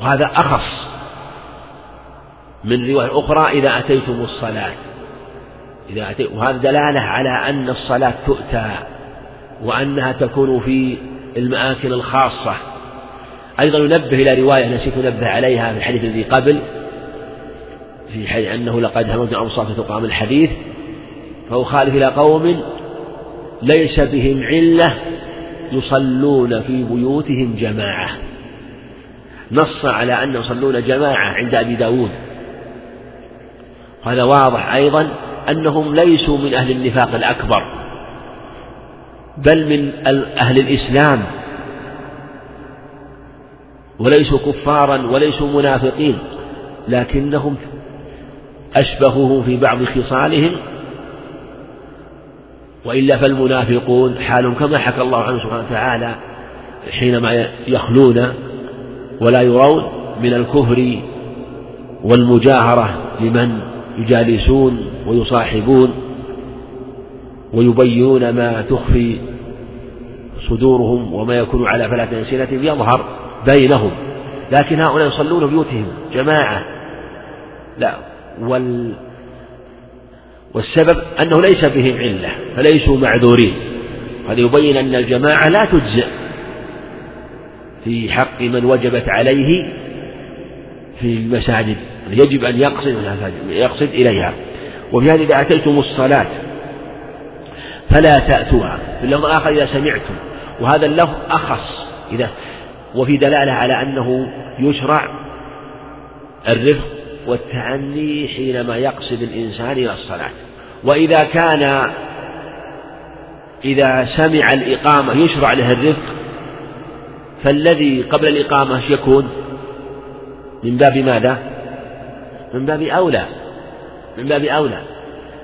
وهذا أخص من رواية أخرى إذا أتيتم الصلاة. إذا أتي وهذا دلالة على أن الصلاة تؤتى وأنها تكون في المآكل الخاصة. أيضا ينبه إلى رواية نسيت أنبه عليها في الحديث الذي قبل في حديث أنه لقد هممت أوصاف تقام الحديث فأخالف إلى قوم ليس بهم علة يصلون في بيوتهم جماعة. نص على أن يصلون جماعة عند أبي داود. هذا واضح أيضا أنهم ليسوا من أهل النفاق الأكبر بل من أهل الإسلام. وليسوا كفارا وليسوا منافقين لكنهم أشبهوه في بعض خصالهم. وإلا فالمنافقون حالهم كما حكى الله عنه سبحانه وتعالى حينما يخلون ولا يرون من الكفر والمجاهرة لمن يجالسون ويصاحبون ويبينون ما تخفي صدورهم وما يكون على فلاة ألسنتهم يظهر بينهم. لكن هؤلاء يصلون بيوتهم جماعة. لا وال والسبب أنه ليس بهم علة فليسوا معذورين. هذا يبين أن الجماعة لا تجزئ. في حق من وجبت عليه في المساجد يجب أن يقصد يقصد إليها. وفي هذه إذا أتيتم الصلاة فلا تأتوها في اللفظ الآخر إذا سمعتم. وهذا اللفظ أخص إذا وفي دلالة على أنه يشرع الرفق والتعني حينما يقصد الإنسان إلى الصلاة. وإذا كان إذا سمع الإقامة يشرع له الرفق فالذي قبل الإقامة يكون؟ من باب ماذا؟ من باب أولى. من باب أولى.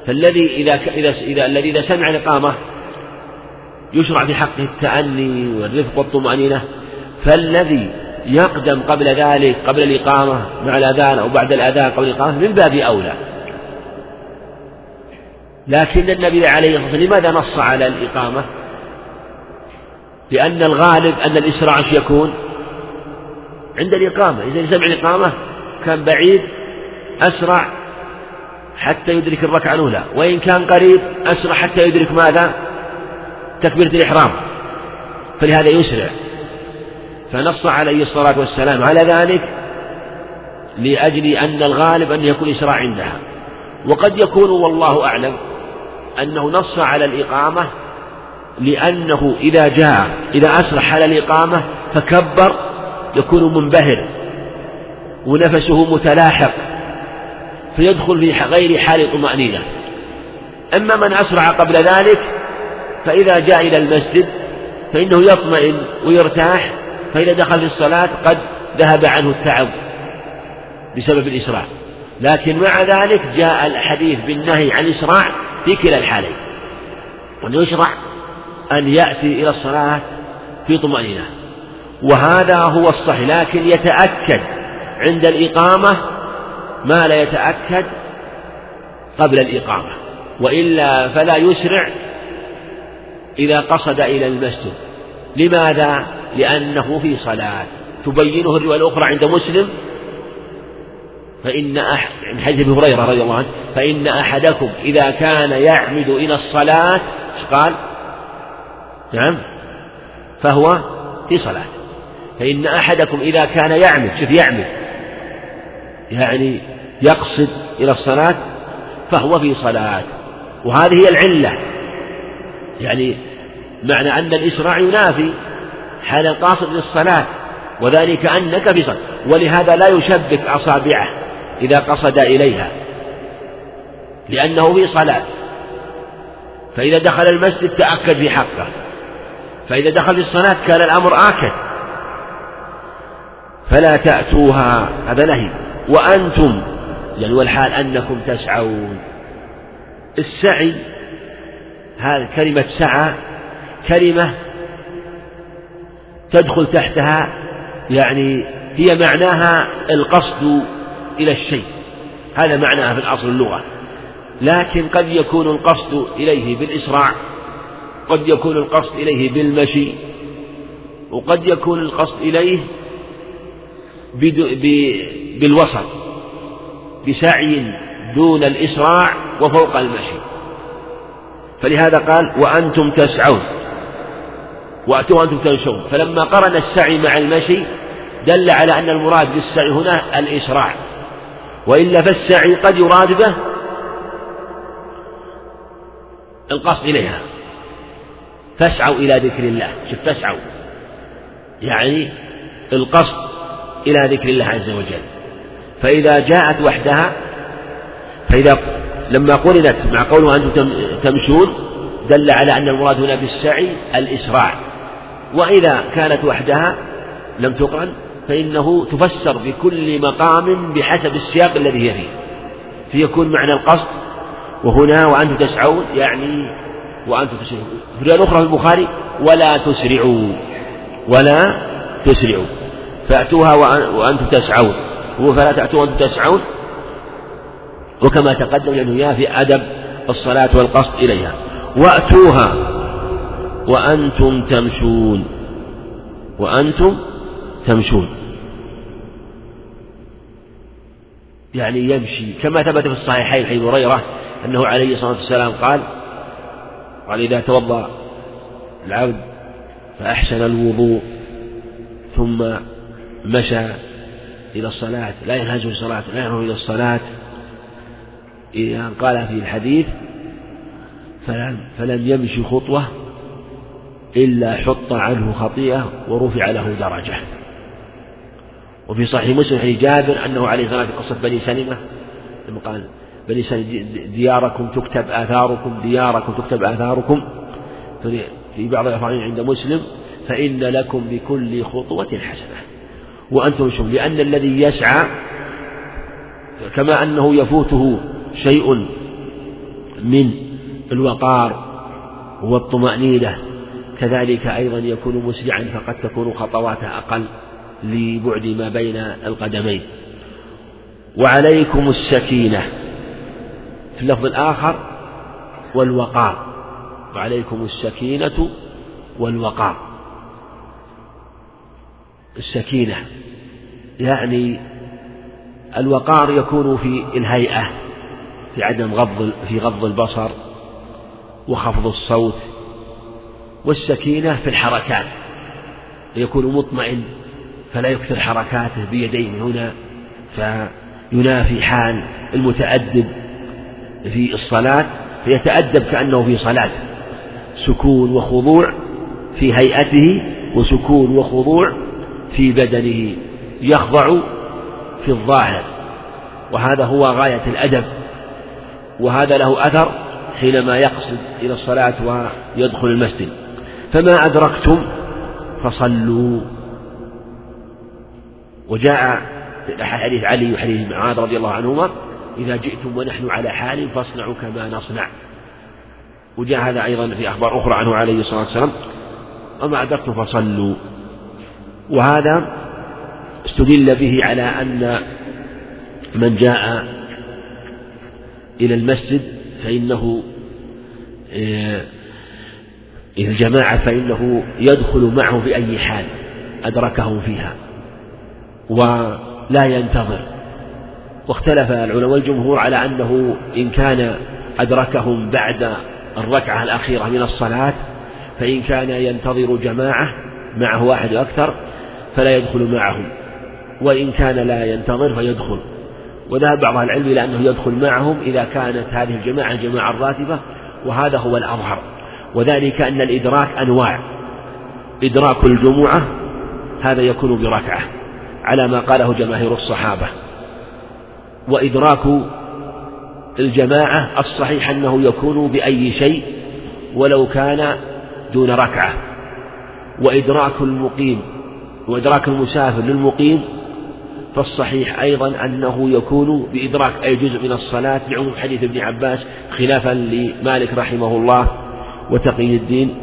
فالذي إذا إذا إذا الذي إذا سمع الإقامة يشرع في حقه التأني والرفق والطمأنينة. فالذي يقدم قبل ذلك قبل الإقامة مع الأذان أو بعد الأذان قبل الإقامة من باب أولى. لكن النبي عليه الصلاة والسلام لماذا نص على الإقامة؟ لأن الغالب أن الإسراع يكون عند الإقامة. إذا سمع الإقامة كان بعيد أسرع حتى يدرك الركعة الأولى. وإن كان قريب أسرع حتى يدرك ماذا؟ تكبيرة الإحرام. فلهذا يسرع. فنص عليه الصلاة والسلام على ذلك لأجل أن الغالب أن يكون إسراع عندها. وقد يكون والله أعلم أنه نص على الإقامة لأنه إذا جاء إذا أسرع على الإقامة فكبر يكون منبهر ونفسه متلاحق فيدخل في غير حال طمأنينة أما من أسرع قبل ذلك فإذا جاء إلى المسجد فإنه يطمئن ويرتاح فإذا دخل في الصلاة قد ذهب عنه التعب بسبب الإسراع لكن مع ذلك جاء الحديث بالنهي عن الإسراع في كلا الحالين. وأنه يشرع أن يأتي إلى الصلاة في طمأنينة وهذا هو الصحيح لكن يتأكد عند الإقامة ما لا يتأكد قبل الإقامة وإلا فلا يسرع إذا قصد إلى المسجد لماذا؟ لأنه في صلاة تبينه الرواية الأخرى عند مسلم فإن أح... من حديث أبي هريرة رضي الله عنه فإن أحدكم إذا كان يعمد إلى الصلاة قال؟ نعم. فهو في صلاة. فإن أحدكم إذا كان يعمد شوف يعمد يعني يقصد إلى الصلاة فهو في صلاة. وهذه هي العلة. يعني معنى أن الإسراع ينافي حال القاصد للصلاة وذلك أنك في صلاة. ولهذا لا يشبك أصابعه إذا قصد إليها. لأنه في صلاة. فإذا دخل المسجد تأكد في حقه. فإذا دخل في الصلاة كان الأمر آكد. فلا تأتوها هذا نهي. وأنتم يعني والحال أنكم تسعون. السعي هذه كلمة سعى كلمة تدخل تحتها يعني هي معناها القصد إلى الشيء. هذا معناها في الأصل اللغة. لكن قد يكون القصد إليه بالإسراع. قد يكون القصد إليه بالمشي وقد يكون القصد إليه بالوسط بسعي دون الإسراع وفوق المشي. فلهذا قال وأنتم تسعون وأتوا وأنتم تمشون فلما قرن السعي مع المشي دل على أن المراد بالسعي هنا الإسراع. وإلا فالسعي قد يراد به القصد إليها. فاسعوا إلى ذكر الله. شوف تسعوا يعني القصد إلى ذكر الله عز وجل. فإذا جاءت وحدها فإذا لما قرنت مع قوله أنتم تمشون دل على أن المراد هنا بالسعي الإسراع. وإذا كانت وحدها لم تقرن فإنه تفسر بكل مقام بحسب السياق الذي هي فيه. فيكون معنى القصد وهنا وأنتم تسعون يعني وأنتم تسرعون. في الرواية الأخرى في البخاري ولا تسرعوا ولا تسرعوا فأتوها وأنتم تسعون. فلا تأتوا وأنتم تسعون. وكما تقدم لأنه في أدب الصلاة والقصد إليها. وأتوها وأنتم تمشون. وأنتم تمشون. يعني يمشي كما ثبت في الصحيحين حديث هريرة أنه عليه الصلاة والسلام قال قال إذا توضأ العبد فأحسن الوضوء ثم مشى إلى الصلاة لا ينهزه الصلاة لا ينهزه إلى الصلاة. إذا قال في الحديث فلم, فلم يمشي خطوة إلا حط عنه خطيئة ورفع له درجة. وفي صحيح مسلم حديث جابر أنه عليه الصلاة قصة بني سلمة لما قال سلمة دياركم تكتب آثاركم دياركم تكتب آثاركم. في بعض الأفعال عند مسلم فإن لكم بكل خطوة حسنة. وأنتم شم لأن الذي يسعى كما أنه يفوته شيء من الوقار والطمأنينة كذلك أيضا يكون مسرعا فقد تكون خطواته أقل لبعد ما بين القدمين. وعليكم السكينة. في اللفظ الآخر والوقار. وعليكم السكينة والوقار. السكينة يعني الوقار يكون في الهيئة في عدم غض في غض البصر وخفض الصوت. والسكينة في الحركات. يكون مطمئن فلا يكثر حركاته بيديه هنا فينافي حال المتأدب. في الصلاة فيتأدب كأنه في صلاة. سكون وخضوع في هيئته وسكون وخضوع في بدنه. يخضع في الظاهر. وهذا هو غاية الأدب. وهذا له أثر حينما يقصد إلى الصلاة ويدخل المسجد. فما أدركتم فصلوا. وجاء حديث علي وحديث معاذ رضي الله عنهما إذا جئتم ونحن على حال فاصنعوا كما نصنع. وجاء هذا أيضا في أخبار أخرى عنه عليه الصلاة والسلام. وما أدركتم فصلوا. وهذا استدل به على أن من جاء إلى المسجد فإنه آه، الجماعة فإنه يدخل معه في أي حال أدركهم فيها. ولا ينتظر. واختلف العلماء والجمهور على أنه إن كان أدركهم بعد الركعة الأخيرة من الصلاة فإن كان ينتظر جماعة معه واحد أكثر فلا يدخل معهم. وإن كان لا ينتظر فيدخل. وذهب بعض العلم إلى أنه يدخل معهم إذا كانت هذه الجماعة الجماعة الراتبة وهذا هو الأظهر. وذلك أن الإدراك أنواع. إدراك الجمعة هذا يكون بركعة على ما قاله جماهير الصحابة. وإدراك الجماعة الصحيح أنه يكون بأي شيء ولو كان دون ركعة. وإدراك المقيم وإدراك المسافر للمقيم فالصحيح أيضا أنه يكون بإدراك أي جزء من الصلاة لعموم حديث ابن عباس خلافا لمالك رحمه الله وتقي الدين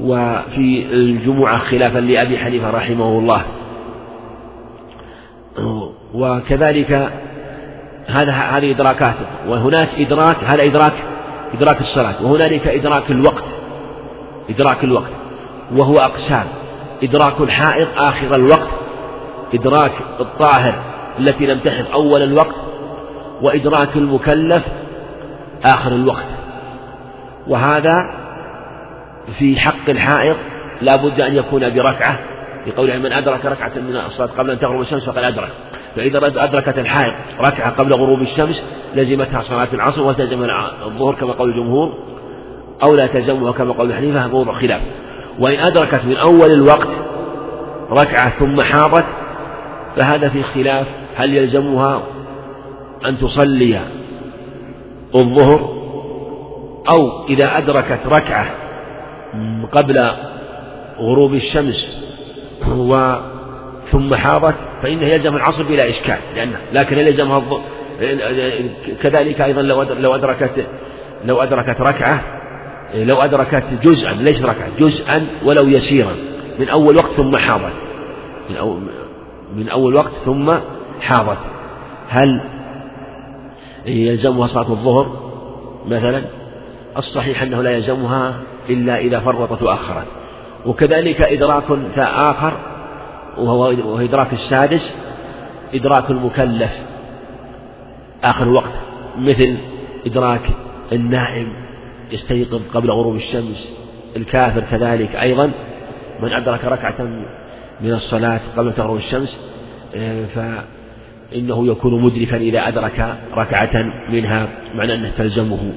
وفي الجمعة خلافا لأبي حنيفة رحمه الله. وكذلك هذا هذه إدراكات وهناك إدراك هذا إدراك إدراك الصلاة. وهنالك إدراك الوقت. إدراك الوقت. وهو أقسام. إدراك الحائض آخر الوقت. إدراك الطاهر التي لم تحض أول الوقت. وإدراك المكلف آخر الوقت. وهذا في حق الحائض لا بد أن يكون بركعة في قول من أدرك ركعة من الصلاة قبل أن تغرب الشمس فقد أدرك. فإذا أدركت الحائض ركعة قبل غروب الشمس لزمتها صلاة العصر وتلزم الظهر كما قول الجمهور أو لا تلزمها كما قول الحنيفة موضع خلاف. وإن أدركت من أول الوقت ركعة ثم حاضت فهذا في خلاف هل يلزمها أن تصلي الظهر أو إذا أدركت ركعة قبل غروب الشمس و ثم حاضت فإنه يلزم العصر بلا إشكال لأنه لكن يلزمها كذلك أيضا لو لو أدركت لو أدركت ركعة لو أدركت جزءا ليس ركعة؟ جزءا ولو يسيرا من أول وقت ثم حاضت. من أول من أول وقت ثم حاضت. هل يلزمها صلاة الظهر؟ مثلا الصحيح أنه لا يلزمها إلا إذا فرطت وأخرت وكذلك إدراك آخر وهو إدراك السادس إدراك المكلف. آخر وقت مثل إدراك النائم يستيقظ قبل غروب الشمس الكافر كذلك أيضا. من أدرك ركعة من الصلاة قبل تغرب الشمس آه، فإنه يكون مدركا إذا أدرك ركعة منها معنى أنه تلزمه.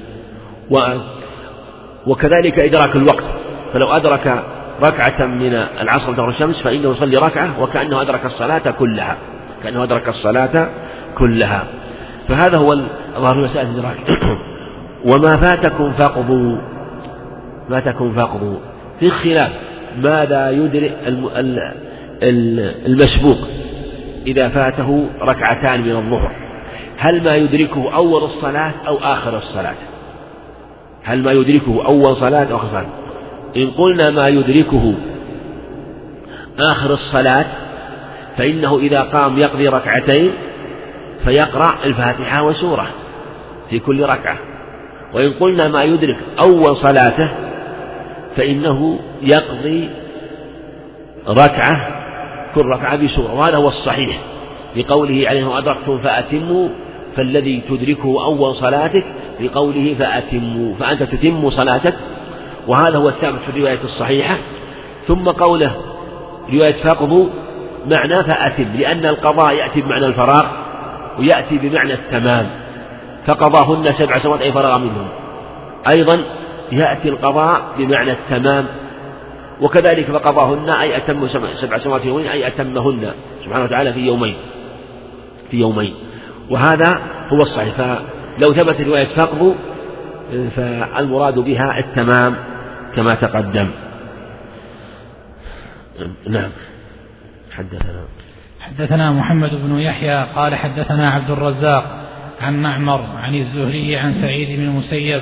وكذلك إدراك الوقت فلو أدرك ركعة من العصر تغرب الشمس فإنه يصلي ركعة وكأنه أدرك الصلاة كلها. كأنه أدرك الصلاة كلها. فهذا هو ظاهر مسألة الإدراك وما فاتكم فاقضوا. فاتكم فاقضوا. في خلاف ماذا يدرك المسبوق إذا فاته ركعتان من الظهر؟ هل ما يدركه أول الصلاة أو آخر الصلاة؟ هل ما يدركه أول صلاة أو آخر صلاة إن قلنا ما يدركه آخر الصلاة فإنه إذا قام يقضي ركعتين فيقرأ الفاتحة وسورة في كل ركعة. وإن قلنا ما يدرك أول صلاته فإنه يقضي ركعة كل ركعة بسورة. وهذا هو الصحيح لقوله عليه أدركتم فأتموا فالذي تدركه أول صلاتك لقوله فأتموا فأنت تتم صلاتك وهذا هو الثابت في الرواية الصحيحة. ثم قوله رواية فقضوا معنى فأتم لأن القضاء يأتي بمعنى الفراغ ويأتي بمعنى التمام. فقضاهن سبع سنوات أي فرغ منهم أيضا يأتي القضاء بمعنى التمام وكذلك فقضاهن أي أتم سبع سنوات في يومين أي أتمهن سبحانه وتعالى في يومين. في يومين. وهذا هو الصحيح. فلو ثبت رواية فقض فالمراد بها التمام. كما تقدم. نعم. حدثنا. حدثنا محمد بن يحيى قال حدثنا عبد الرزاق عن معمر عن الزهري عن سعيد بن المسيب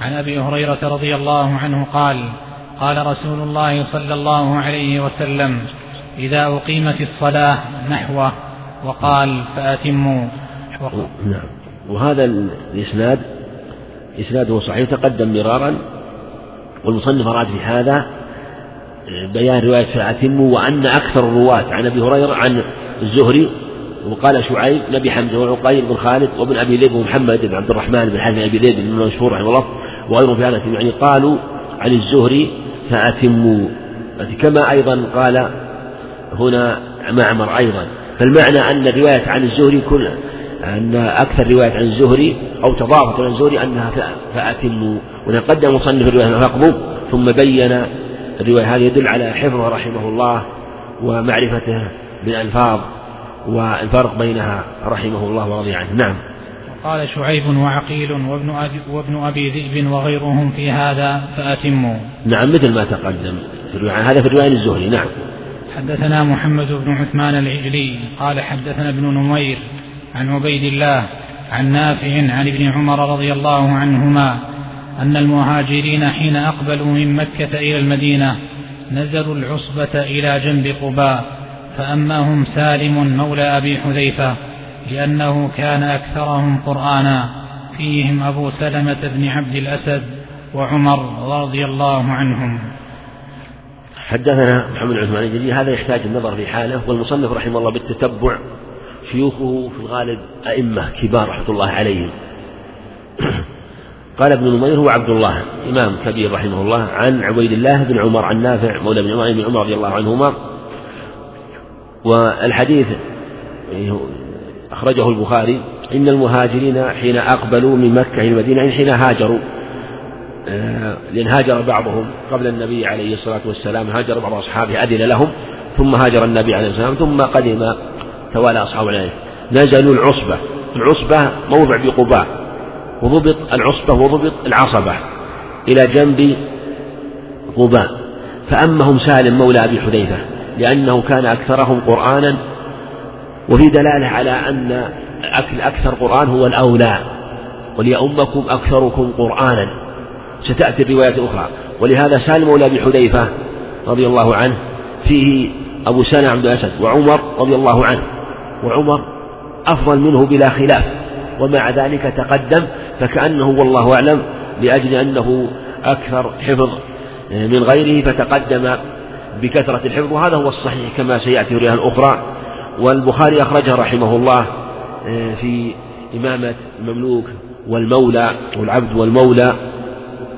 عن أبي هريرة رضي الله عنه قال قال رسول الله صلى الله عليه وسلم إذا أقيمت الصلاة نحوه. وقال فأتموا. نعم. وهذا الإسناد إسناده صحيح تقدم مرارا والمصنف أراد في هذا بيان رواية فاتموا وأن أكثر الرواة عن أبي هريرة عن الزهري وقال شعيب نبي حمزة وعقيل بن خالد وابن أبي ذئب ومحمد بن عبد الرحمن بن حاتم أبي ذئب بن مشهور رحمه الله وغيرهم في هذا يعني قالوا عن الزهري فأتموا. كما أيضا قال هنا معمر أيضا. فالمعنى أن الرواية عن الزهري كل أن أكثر رواية عن الزهري أو تضافت عن الزهري أنها فأتموا ونقدم مصنف الرواية فاقضوا ثم بين الرواية هذه يدل على حفظه رحمه الله ومعرفته بالألفاظ والفرق بينها رحمه الله ورضي عنه. نعم. قال شعيب وعقيل وابن أبي, وابن أبي ذئب وغيرهم في هذا فأتموا. نعم مثل ما تقدم في هذا في رواية الزهري نعم. حدثنا محمد بن عثمان العجلي قال حدثنا ابن نمير عن عبيد الله عن نافع عن ابن عمر رضي الله عنهما أن المهاجرين حين أقبلوا من مكة إلى المدينة نزلوا العصبة إلى جنب قباء فأما سالم مولى أبي حذيفة لأنه كان أكثرهم قرآنا فيهم أبو سلمة بن عبد الأسد وعمر رضي الله عنهم. حدثنا محمد عثمان الجليل هذا يحتاج النظر في حاله والمصنف رحمه الله بالتتبع شيوخه في الغالب أئمة كبار رحمة الله عليهم. قال ابن نمير هو عبد الله إمام كبير رحمه الله عن عبيد الله بن عمر عن نافع مولى بن عمر بن عمر رضي الله عنهما. والحديث أخرجه البخاري إن المهاجرين حين أقبلوا من مكة إلى المدينة حين هاجروا آه، لأن هاجر بعضهم قبل النبي عليه الصلاة والسلام هاجر بعض أصحابه أذن لهم ثم هاجر النبي عليه الصلاة والسلام ثم قدم توالى أصحابه عليه نزلوا العصبة. العصبة موضع بقباء. وضبط العصبة وضبط العصبة إلى جنب قباء. فأمهم سالم مولى أبي حذيفة لأنه كان أكثرهم قرآنا. وفي دلالة على أن الأكثر قرآن هو الأولى. وليؤمكم أكثركم قرآنا. ستأتي الروايات الأخرى. ولهذا سالم مولى أبي حذيفة رضي الله عنه فيه أبو سالم عبد الأسد وعمر رضي الله عنه. وعمر أفضل منه بلا خلاف ومع ذلك تقدم فكأنه والله أعلم لأجل أنه أكثر حفظ من غيره فتقدم بكثرة الحفظ وهذا هو الصحيح كما سيأتي الرواية الأخرى. والبخاري أخرجه رحمه الله آه، في إمامة المملوك والمولى والعبد والمولى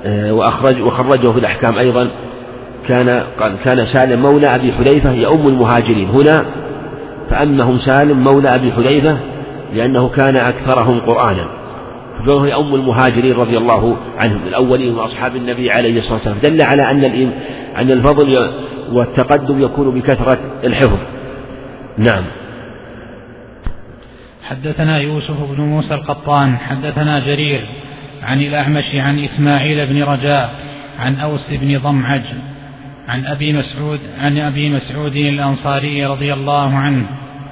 آه، وأخرج وخرجه في الأحكام أيضا كان كان سالم مولى أبي حذيفة يؤم المهاجرين. هنا فأمهم سالم مولى أبي حذيفة لأنه كان أكثرهم قرآنا. فهو يؤم المهاجرين رضي الله عنهم الأولين وأصحاب النبي عليه الصلاة والسلام. دل على أن أن الفضل والتقدم يكون بكثرة الحفظ. نعم. حدثنا يوسف بن موسى القطان حدثنا جرير عن الأعمش عن إسماعيل بن رجاء عن أوس بن ضمعج عن أبي مسعود عن أبي مسعود الأنصاري رضي الله عنه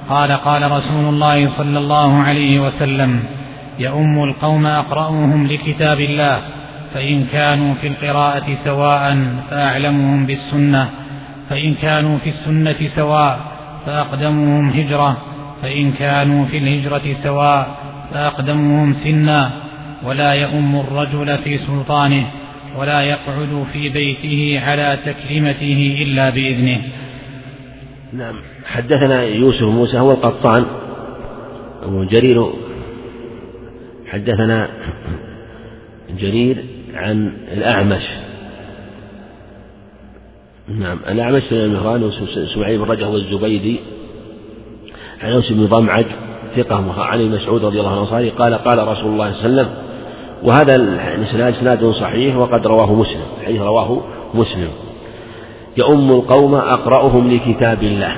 قال قال رسول الله صلى الله عليه وسلم يؤم القوم أقرأهم لكتاب الله فإن كانوا في القراءة سواء فأعلمهم بالسنة فإن كانوا في السنة سواء فأقدمهم هجرة فإن كانوا في الهجرة سواء فأقدمهم سنا ولا يؤم الرجل في سلطانه ولا يقعد في بيته على تكريمته إلا بإذنه. نعم. حدثنا يوسف موسى هو القطان. أبو جرير. حدثنا جرير عن الأعمش. نعم. الأعمش بن المهران وسمعي بن رجع والزبيدي. عن أوس بن ضمعج ثقة عن مسعود رضي الله عنه قال قال رسول الله صلى الله عليه وسلم وهذا الإسناد إسناد صحيح وقد رواه مسلم الحديث رواه مسلم. يؤم القوم أقرأهم لكتاب الله.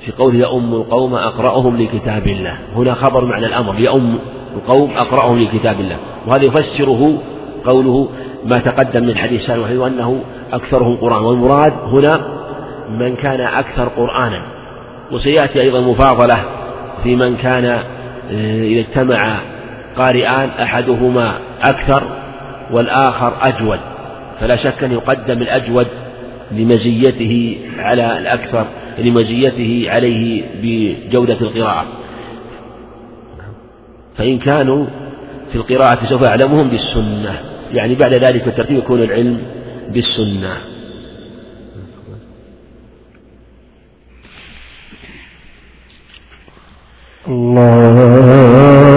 في قوله يؤم القوم أقرأهم لكتاب الله. هنا خبر معنى الأمر يؤم القوم أقرأهم لكتاب الله. وهذا يفسره قوله ما تقدم من حديث سالم وحيد أنه أكثرهم قرآن. والمراد هنا من كان أكثر قرآنا. وسيأتي أيضا مفاضلة في من كان إذا اجتمع قارئان أحدهما أكثر والآخر أجود فلا شك أن يقدم الأجود لمزيته على الأكثر لمزيته عليه بجودة القراءة. فإن كانوا في القراءة سوف يعلمهم بالسنة يعني بعد ذلك الترتيب يكون العلم بالسنة. الله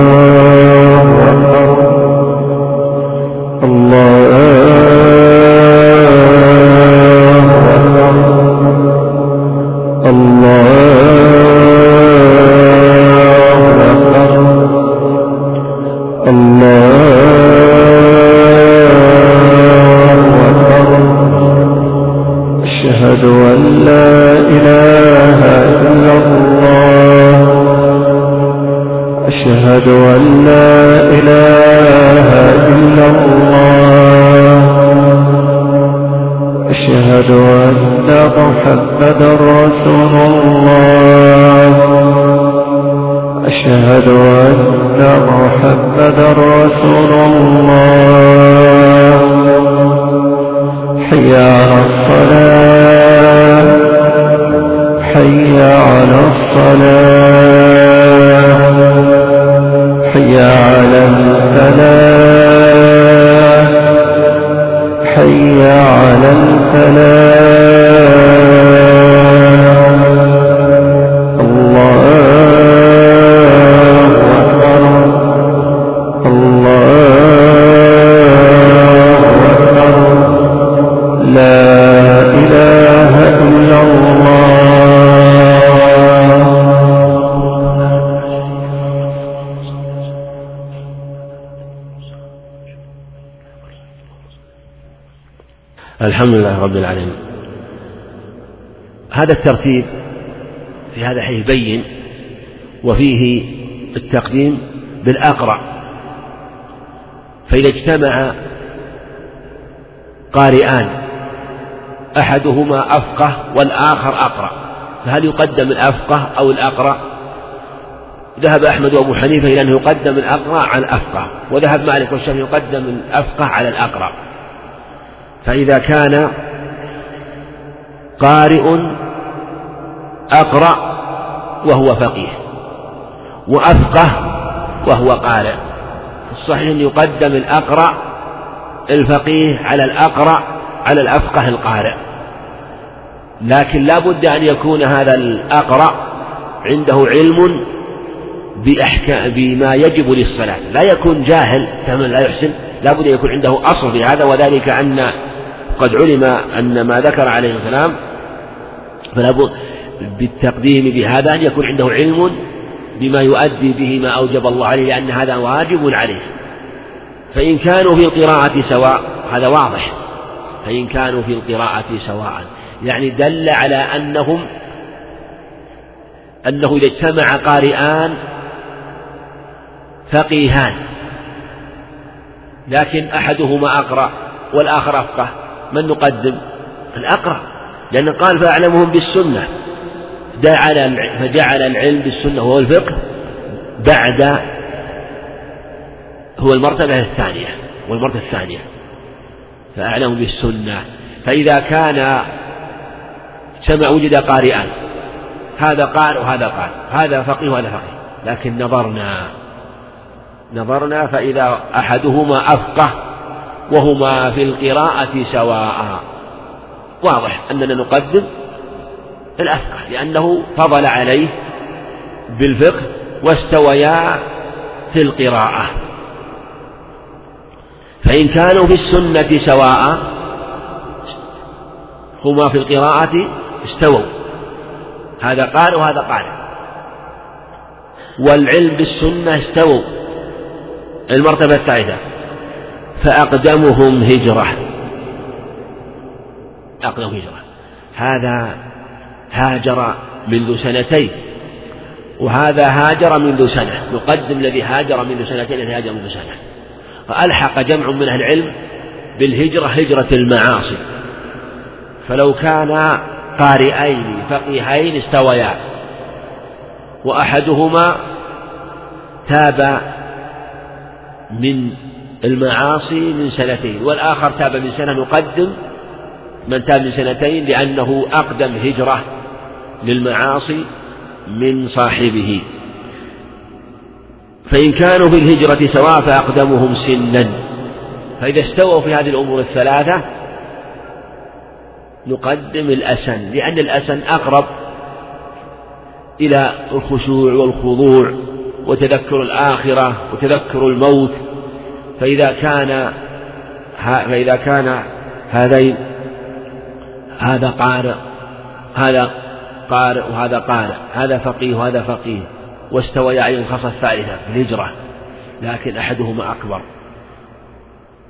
أن حبد رسول الله. أشهد أن محمد رسول الله. حي على الصلاة. حي على الصلاة. حي على الفلاح. حي على الفلاح. الحمد لله رب العالمين. هذا الترتيب في هذا الحديث بين وفيه التقديم بالأقرأ فإذا اجتمع قارئان أحدهما أفقه والآخر أقرأ فهل يقدم الأفقه أو الأقرأ ذهب أحمد وأبو حنيفة إلى أنه يقدم الأقرأ على الأفقه وذهب مالك والشافعي يقدم الأفقه على الأقرأ فإذا كان قارئ أقرأ وهو فقيه وأفقه وهو قارئ. الصحيح أن يقدم الأقرأ الفقيه على الأقرأ على الأفقه القارئ. لكن لا بد أن يكون هذا الأقرأ عنده علم بأحكام بما يجب للصلاة. لا يكون جاهل فمن لا يحسن لا بد أن يكون عنده أصل في هذا وذلك أن قد علم أن ما ذكر عليه السلام فلا بد بالتقديم بهذا أن يكون عنده علم بما يؤدي به ما أوجب الله عليه لأن هذا واجب عليه. فإن كانوا في القراءة سواء هذا واضح. فإن كانوا في القراءة سواء يعني دل على أنهم أنه إذا اجتمع قارئان فقيهان لكن أحدهما أقرأ والآخر أفقه. من نقدم؟ الأقرأ لأن قال فأعلمهم بالسنة. جعل فجعل العلم بالسنة وهو الفقه بعد هو المرتبة الثانية والمرتبة الثانية. فأعلم بالسنة. فإذا كان سمع وجد قارئان هذا قارئ وهذا قارئ هذا فقيه وهذا فقيه. لكن نظرنا نظرنا فإذا أحدهما أفقه وهما في القراءة سواء. واضح أننا نقدم الأفقه لأنه فضل عليه بالفقه واستويا في القراءة. فإن كانوا في السنة سواء هما في القراءة استووا. هذا قال وهذا قال. والعلم بالسنة استووا. المرتبة الثالثة. فأقدمهم هجرة. أقدمهم هجرة. هذا هاجر منذ سنتين وهذا هاجر منذ سنة. نقدم الذي هاجر منذ سنتين الذي هاجر منذ سنة. فألحق جمع من أهل العلم بالهجرة هجرة المعاصي. فلو كان قارئين فقيهين استويا. وأحدهما تاب من المعاصي من سنتين والآخر تاب من سنة نقدم من تاب من سنتين لأنه أقدم هجرة للمعاصي من صاحبه. فإن كانوا في الهجرة سواء فأقدمهم سنا. فإذا استووا في هذه الأمور الثلاثة نقدم الأسن لأن الأسن أقرب إلى الخشوع والخضوع وتذكر الآخرة وتذكر الموت. فإذا كان فإذا كان هذين هذا قارئ هذا قارئ وهذا قارئ. هذا فقيه وهذا فقيه. واستويا على الخاصة الثالثة في الهجرة لكن أحدهما أكبر.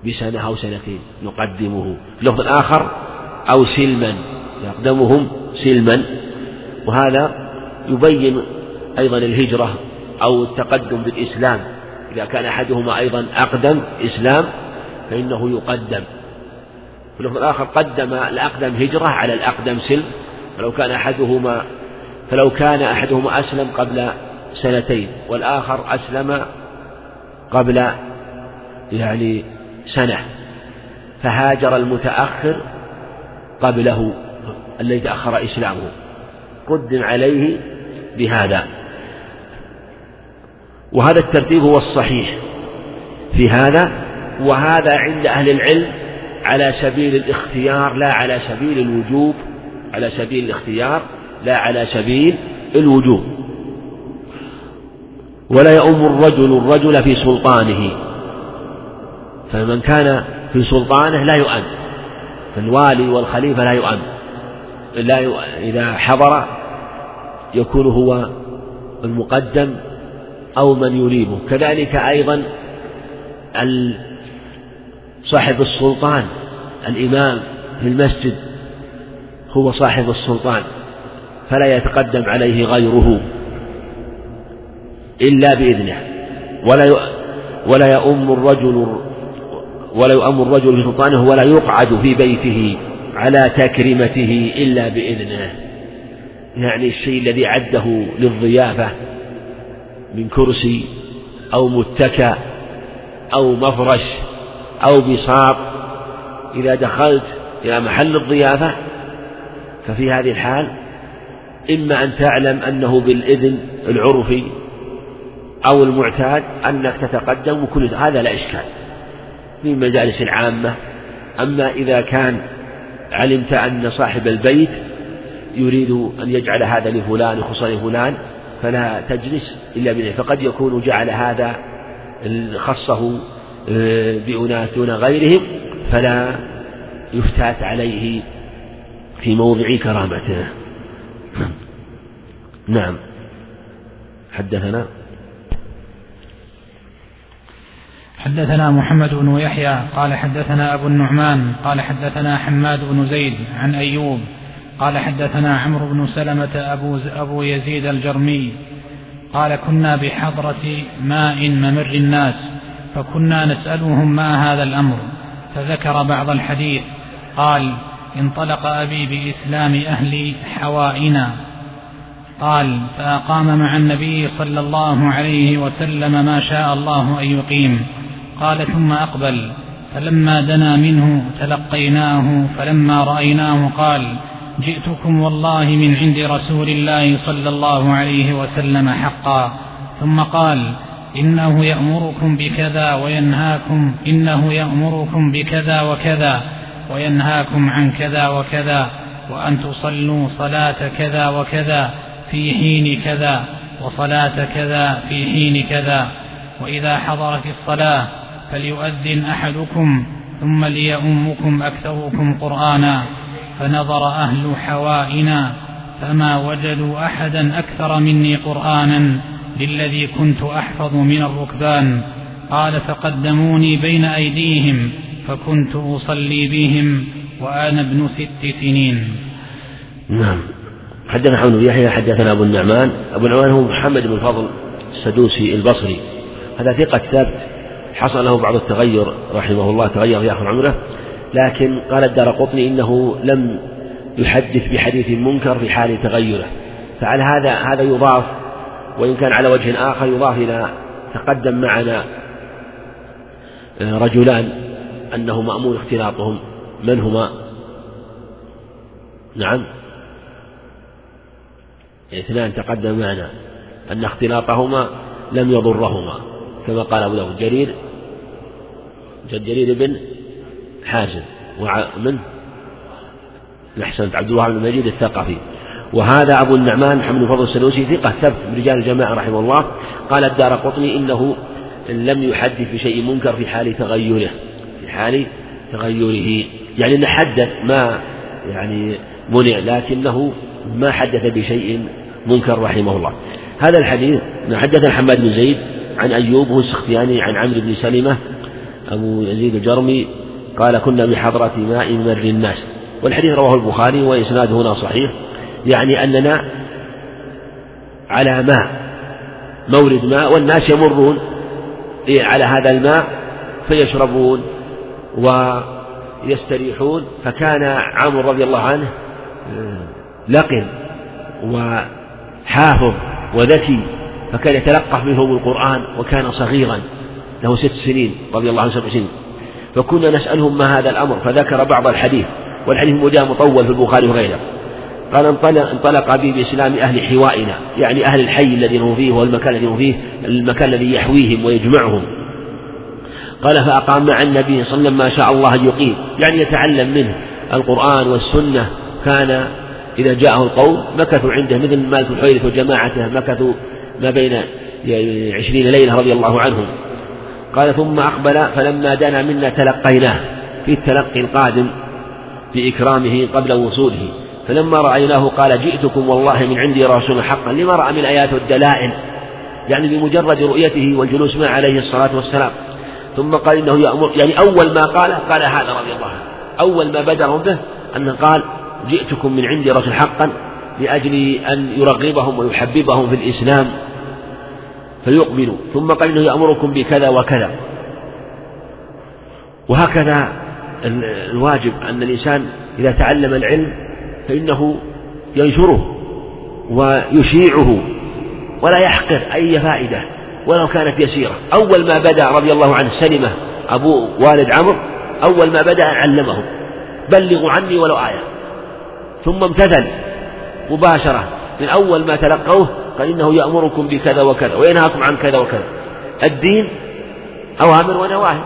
بسنة أو سنتين. نقدمه. في اللفظ الآخر أو سلما. يقدمهم سلما. وهذا يبين أيضا الهجرة أو التقدم بالإسلام. إذا كان أحدهما أيضا أقدم إسلام فإنه يقدم. في اللفظ الآخر قدم الأقدم هجرة على الأقدم سلم. فلو كان أحدهما فلو كان أحدهما أسلم قبل سنتين والآخر أسلم قبل يعني سنة. فهاجر المتأخر قبله الذي تأخر إسلامه. قدم عليه بهذا. وهذا الترتيب هو الصحيح في هذا وهذا عند أهل العلم على سبيل الاختيار لا على سبيل الوجوب على سبيل الاختيار لا على سبيل الوجوب. ولا يؤم الرجل الرجل في سلطانه. فمن كان في سلطانه لا يؤم فالوالي والخليفة لا يؤم. لا إذا حضر يكون هو المقدم أو من يريبه. كذلك أيضا صاحب السلطان الإمام في المسجد هو صاحب السلطان فلا يتقدم عليه غيره إلا بإذنه. ولا ولا يؤم الرجل ولا يؤم الرجل في سلطانه ولا يقعد في بيته على تكريمته إلا بإذنه. يعني الشيء الذي عده للضيافة من كرسي أو متكأ أو مفرش أو بساط إذا دخلت إلى محل الضيافة ففي هذه الحال إما أن تعلم أنه بالإذن العرفي أو المعتاد أنك تتقدم وكل هذا لا إشكال في المجالس العامة. أما إذا كان علمت أن صاحب البيت يريد أن يجعل هذا لفلان يخص لفلان فلا تجلس إلا بإذنه فقد يكون جعل هذا خصه آه، بأناس دون غيرهم فلا يفتات عليه في موضع كرامته. نعم. حدثنا؟ حدثنا محمد بن يحيى قال حدثنا أبو النعمان قال حدثنا حماد بن زيد عن أيوب قال حدثنا عمرو بن سلمة أبو, أبو يزيد الجرمي. قال كنا بحضرة ماء ممر الناس فكنا نسألهم ما هذا الأمر. فذكر بعض الحديث قال انطلق أبي بإسلام أهل حوائنا. قال فأقام مع النبي صلى الله عليه وسلم ما شاء الله أن يقيم. قال ثم أقبل. فلما دنا منه تلقيناه فلما رأيناه قال جئتكم والله من عند رسول الله صلى الله عليه وسلم حقا. ثم قال إنه يأمركم بكذا وينهاكم إنه يأمركم بكذا وكذا وينهاكم عن كذا وكذا وأن تصلوا صلاة كذا وكذا في حين كذا وصلاة كذا في حين كذا. وإذا حضرت الصلاة فليؤذن أحدكم ثم ليؤمكم أكثركم قرآنا. فنظر أهل حوائنا فما وجدوا أحدا أكثر مني قرآنا للذي كنت أحفظ من الركبان. قال فقدموني بين أيديهم فكنت أصلي بهم وأنا ابن ست سنين. نعم. حدثنا حمد بن يحيى حدثنا أبو النعمان. أبو النعمان هو محمد بن الفضل السدوسي البصري. هذا ثقة ثبت حصل له بعض التغير رحمه الله تغير في آخر عمره. لكن قال الدار قطني إنه لم يحدث بحديث منكر في حال تغيره. فعلى هذا هذا يضاف وإن كان على وجه آخر يضاف إلى تقدم معنا آه، رجلان أنه مأمون اختلاطهم. من هما؟ نعم. اثنان تقدم معنا. أن اختلاطهما لم يضرهما كما قال أبو داود. جرير جرير بن حازم ومن أحسنت. عبد الله بن مجيد الثقفي. وهذا أبو النعمان محمد فضل السلوسي ثقة ثبت من رجال الجماعة رحمه الله. قال الدار قطني إنه لم يحدث بشيء منكر في حال تغيره. في حال تغيره. يعني أنه حدث ما يعني منع لكنه ما حدث بشيء منكر رحمه الله. هذا الحديث حدثنا حماد بن زيد عن أيوب هو السختياني عن عمرو بن سلمة أبو يزيد الجرمي قال كنا بحضرة ماء مر الناس. والحديث رواه البخاري وإسناده هنا صحيح. يعني أننا على ماء مورد ماء والناس يمرون على هذا الماء فيشربون ويستريحون. فكان عمرو رضي الله عنه لقن وحافظ وذكي فكان يتلقف منهم القرآن وكان صغيرا له ست سنين رضي الله عنه سبع سنين. فكنا نسألهم ما هذا الأمر فذكر بعض الحديث والحديث مجاء مطول في البخاري وغيره. قال انطلق, بي بإسلام أهل حوائنا يعني أهل الحي الذي هم فيه والمكان الذي هم فيه المكان الذي يحويهم ويجمعهم. قال فأقام مع النبي صلى الله عليه وسلم ما شاء الله أن يقيم. يعني يتعلم منه القرآن والسنة. كان إذا جاءه القوم مكثوا عنده مثل مالك الحويرث وجماعته مكثوا ما بين عشرين ليلة رضي الله عنهم. قال ثم أقبل فلما دنا منا تلقيناه في التلقي القادم بإكرامه قبل وصوله فلما رأيناه قال جئتكم والله من عندي رسول حقا لما رأى من الآيات والدلائل يعني بمجرد رؤيته والجلوس معه عليه الصلاة والسلام ثم قال إنه يأمر يعني أول ما قال قال هذا رضي الله عنه أول ما بدر به أنه قال جئتكم من عندي رسول حقا لأجل أن يرغبهم ويحببهم في الإسلام فيقبلوا. ثم قال إنه يأمركم بكذا وكذا. وهكذا الواجب أن الإنسان إذا تعلم العلم فإنه ينشره ويشيعه ولا يحقر أي فائدة ولو كانت يسيرة. أول ما بدأ رضي الله عنه سلمة أبو والد عمرو أول ما بدأ علمه. بلغوا عني ولو آية. ثم امتثل مباشرة. من أول ما تلقوه قال إنه يأمركم بكذا وكذا وينهاكم عن كذا وكذا. الدين أوامر ونواهي.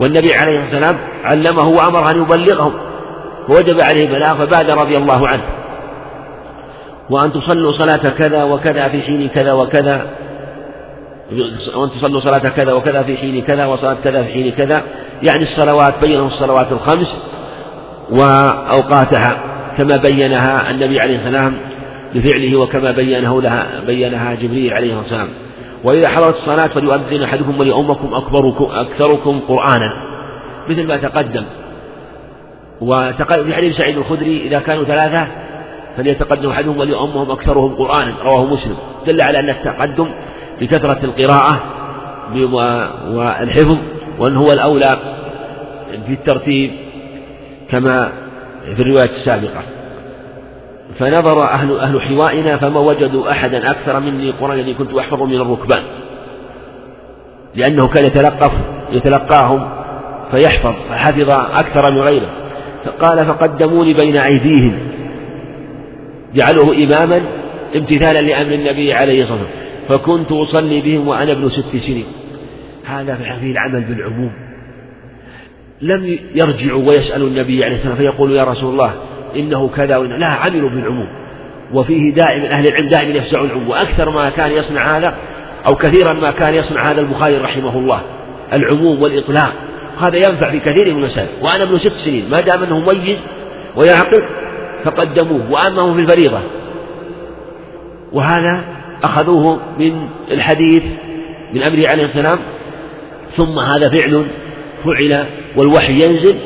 والنبي عليه الصلاة والسلام علمه وأمره أن يبلغهم. ووجب عليه البلاغ فبادر رضي الله عنه. وأن تصلوا صلاة كذا وكذا في حين كذا وكذا. وأن تصلوا صلاة كذا وكذا في حين كذا وصلاة كذا في حين كذا. يعني الصلوات بينهم الصلوات الخمس وأوقاتها كما بينها النبي عليه السلام بفعله وكما بينه لها بينها جبريل عليه السلام. وإذا حضرت الصلاة فليؤذن أحدكم وليؤمكم أكبركم أكثركم قرآنا. مثل ما تقدم. وفي حديث سعيد الخدري إذا كانوا ثلاثة فليتقدم أحدهم وليؤمهم أكثرهم قرآنا. رواه مسلم. دل على أن التقدم بكثرة القراءة والحفظ وأن هو الأولى في الترتيب كما في الرواية السابقة. فنظر أهل أهل حوائنا فما وجدوا أحدا أكثر مني قرآن الذي كنت أحفظ من الركبان. لأنه كان يتلقف يتلقاهم فيحفظ فحفظ أكثر من غيره. فقال فقدموني بين أيديهم. جعلوه إماما امتثالا لأمر النبي عليه الصلاة والسلام. فكنت أصلي بهم وأنا ابن ست سنين. هذا في العمل بالعموم. لم يرجعوا ويسألوا النبي عليه الصلاة والسلام فيقولوا يا رسول الله إنه كذا وإنه لا عملوا بالعموم. وفيه دائما أهل العلم دائما يفزعون العموم. وأكثر ما كان يصنع هذا أو كثيرا ما كان يصنع هذا البخاري رحمه الله. العموم والإطلاق. هذا ينفع في كثير من المسائل. وأنا ابن ست سنين. ما دام أنه مميز ويعقل فقدموه. وأمه في الفريضة. وهذا أخذوه من الحديث من أمره عليه السلام. ثم هذا فعل فعل والوحي ينزل.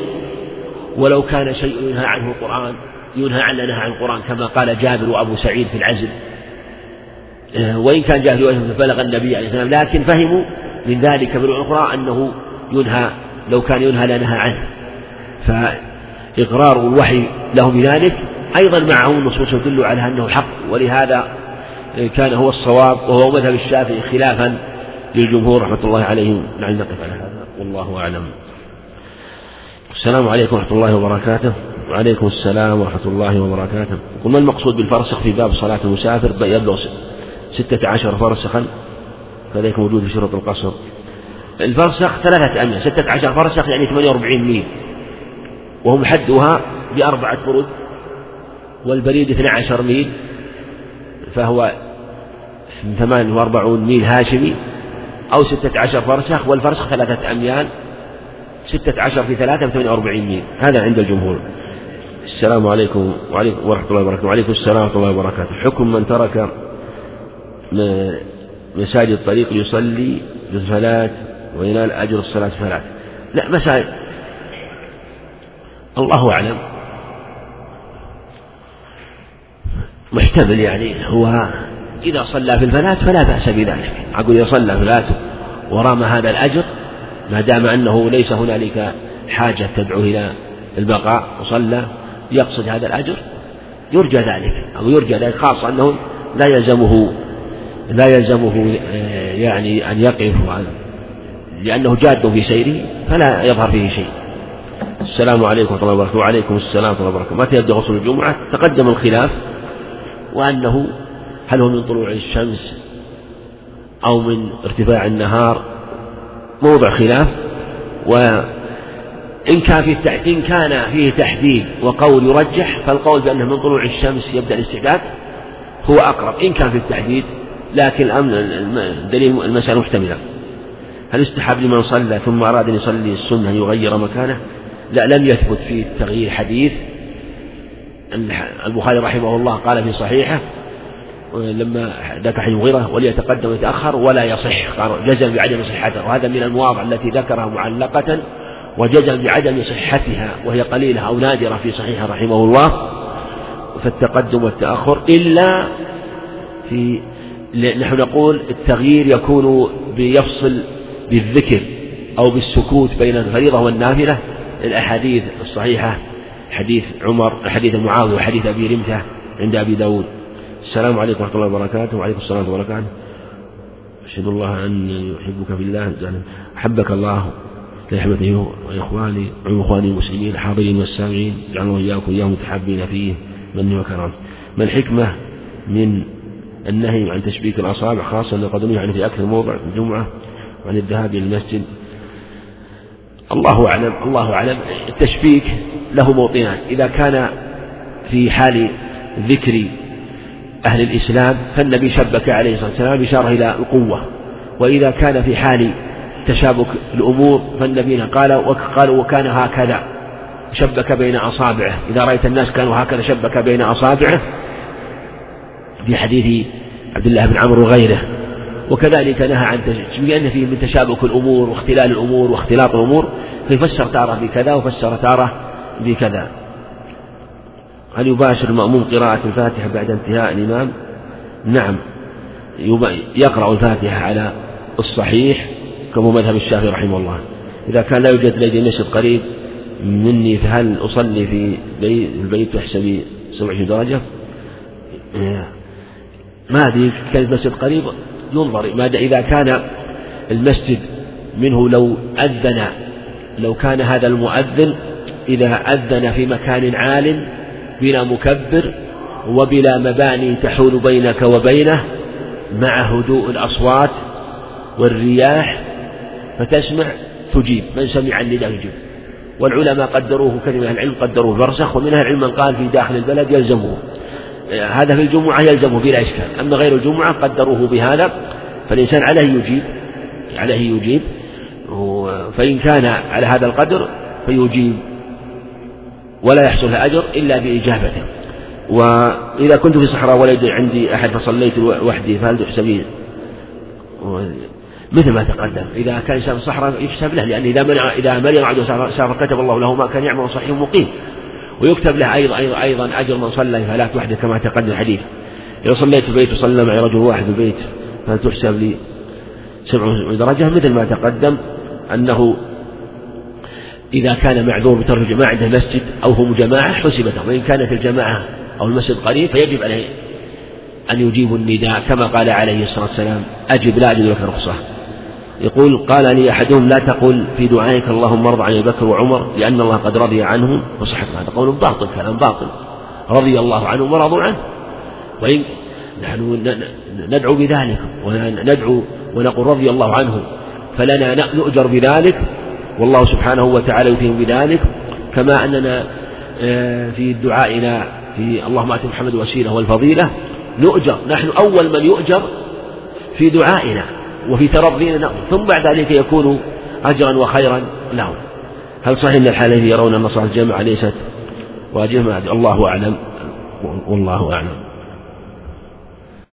ولو كان شيء ينهى عنه القرآن ينهى عن نهى عن القرآن كما قال جابر وأبو سعيد في العزل. آه، وإن كان جاهل بلغ النبي عليه السلام لكن فهموا من ذلك من الأخرى أنه ينهى لو كان ينهى لنهى عنه. فإقرار الوحي له بذلك أيضا معه النصوص تدل على أنه حق. ولهذا كان هو الصواب وهو مذهب الشافعي خلافا للجمهور رحمة الله عليهم. نعم نقف على هذا. والله أعلم. السلام عليكم ورحمة الله وبركاته. وعليكم السلام ورحمة الله وبركاته. وما المقصود بالفرسخ في باب صلاة المسافر؟ يبلغ ستة عشر فرسخا. فذلك موجود في شروط القصر. الفرسخ ثلاثة أميال ستة عشر فرسخ يعني ثمانية وأربعين ميل. وهم حدها بأربعة برد والبريد اثنى عشر ميل. فهو ثمان وأربعون ميل هاشمي. أو ستة عشر فرسخ. والفرسخ ثلاثة أميال. ستة عشر في ثلاثة بثمانية وأربعين ميل. هذا عند الجمهور. السلام عليكم. وعليكم ورحمة الله وبركاته. وعليكم السلام ورحمة الله وبركاته. حكم من ترك مساجد الطريق يصلي بالصلاة وينال أجر الصلاة الصلاة لا مساجد. الله أعلم. محتمل يعني هو إذا صلى في الفلاة فلا بأس بذلك. أقول إذا صلى في الفلاة ورام هذا الأجر ما دام أنه ليس هنالك حاجة تدعو إلى البقاء وصلى يقصد هذا الأجر يرجى ذلك أو يرجى ذلك خاصة أنه لا يلزمه لا يلزمه آه، يعني أن يقف لأنه جاد في سيره فلا يظهر فيه شيء. السلام عليكم ورحمة الله وبركاته. وعليكم السلام ورحمة الله وبركاته. متى يبدأ غسل الجمعة؟ تقدم الخلاف وأنه هل هو من طلوع الشمس أو من ارتفاع النهار؟ موضع خلاف وإن كان فيه إن كان فيه تحديد وقول يرجح فالقول بأنه من طلوع الشمس يبدأ الاستعداد هو أقرب إن كان في التحديد لكن الأمر الدليل المسألة محتملة هل استحب لمن صلى ثم أراد أن يصلي السنة أن يغير مكانه؟ لا لم يثبت فيه التغيير حديث البخاري رحمه الله قال في صحيحه لما ذكر حديث مغيرة وليتقدم ويتأخر ولا يصح. جزم بعدم صحته. وهذا من المواضع التي ذكرها معلقة وجزم بعدم صحتها وهي قليلة أو نادرة في صحيحه رحمه الله. فالتقدم والتأخر إلا في نحن نقول التغيير يكون بيفصل بالذكر أو بالسكوت بين الفريضة والنافلة. الأحاديث الصحيحة حديث عمر حديث معاوية وحديث أبي رمثة عند أبي داود. السلام عليكم ورحمة الله وبركاته. وعليكم السلام ورحمة الله وبركاته. أشهد الله أن يحبك في الله. أحبك الله لأحبته وإخواني وإخواني المسلمين الحاضرين والسامعين. جعلنا وإياكم إياهم متحبين فيه مني وكرم ما الحكمة من النهي عن تشبيك الأصابع خاصة أنه قد نهي عنه في أكثر موضع في الجمعة وعن الذهاب إلى المسجد؟ الله أعلم الله أعلم. التشبيك له موطنان إذا كان في حال ذكر أهل الإسلام فالنبي شبك عليه الصلاة والسلام بإشارة إلى القوة. وإذا كان في حال تشابك الأمور فالنبي قال قال وكان هكذا. شبك بين أصابعه. إذا رأيت الناس كانوا هكذا شبك بين أصابعه. في حديث عبد الله بن عمرو وغيره. وكذلك نهى عن لأن فيه من تشابك الأمور واختلال الأمور واختلاط الأمور فيفسر تارة بكذا وفسر تارة بكذا. هل يباشر المأموم قراءة الفاتحة بعد انتهاء الإمام؟ نعم. يقرأ الفاتحة على الصحيح كما مذهب الشافعي رحمه الله. إذا كان لا يوجد لدي مسجد قريب مني فهل أصلي في البيت تحسبي 27 درجة؟ ما أدري كان المسجد قريب؟ ينظر. ما إذا كان المسجد منه لو أذن لو كان هذا المؤذن إذا أذن في مكان عال بلا مكبر وبلا مباني تحول بينك وبينه مع هدوء الأصوات والرياح فتسمع تجيب. من سمع النداء يجيب. والعلماء قدروه من العلم قدروه برزخ ومنها العلم من قال في داخل البلد يلزمه هذا في الجمعة يلزمه بلا إشكال. أما غير الجمعة قدروه بهذا فالإنسان عليه يجيب عليه يجيب فإن كان على هذا القدر فيجيب. ولا يحصل أجر إلا بإجابته وإذا كنت في صحراء ولد عندي أحد فصليت وحدي فهل تحسبين مثل ما تقدم. إذا كان إنسان في الصحراء يحسب له لأن إذا منع إذا مرض عبده سافر كتب الله له ما كان يعمل صحيح مقيم. ويكتب له أيضا أيضا, أيضا أجر من صلى فلا وحده كما تقدم الحديث. إذا صليت في البيت وصلى معي رجل واحد في البيت فتحسب لي سبع درجة؟ مثل ما تقدم أنه إذا كان معذور بترك ما عنده مسجد أو هم جماعة حسبت وإن كانت الجماعة أو المسجد قريب فيجب عليه أن يجيب النداء. كما قال عليه الصلاة والسلام أجب لا أجد لك رخصة يقول قال لي أحدهم لا تقل في دعائك اللهم ارض عن أبي بكر وعمر لأن الله قد رضي عنهم وصحت هذا قول باطل كلام باطل. رضي الله عنهم ورضوا عنه. وإن نحن ندعو بذلك وندعو ونقول رضي الله عنه فلنا نؤجر بذلك والله سبحانه وتعالى يتيم بذلك كما أننا آه، في دعائنا في اللهم آت محمد وسيلة والفضيلة نؤجر نحن أول من يؤجر في دعائنا وفي ترضينا ثم بعد ذلك يكون أجرا وخيرا لهم هل صحيح أن الحالين يرون أن صلاة الجمع ليست واجبة؟ الله أعلم والله أعلم.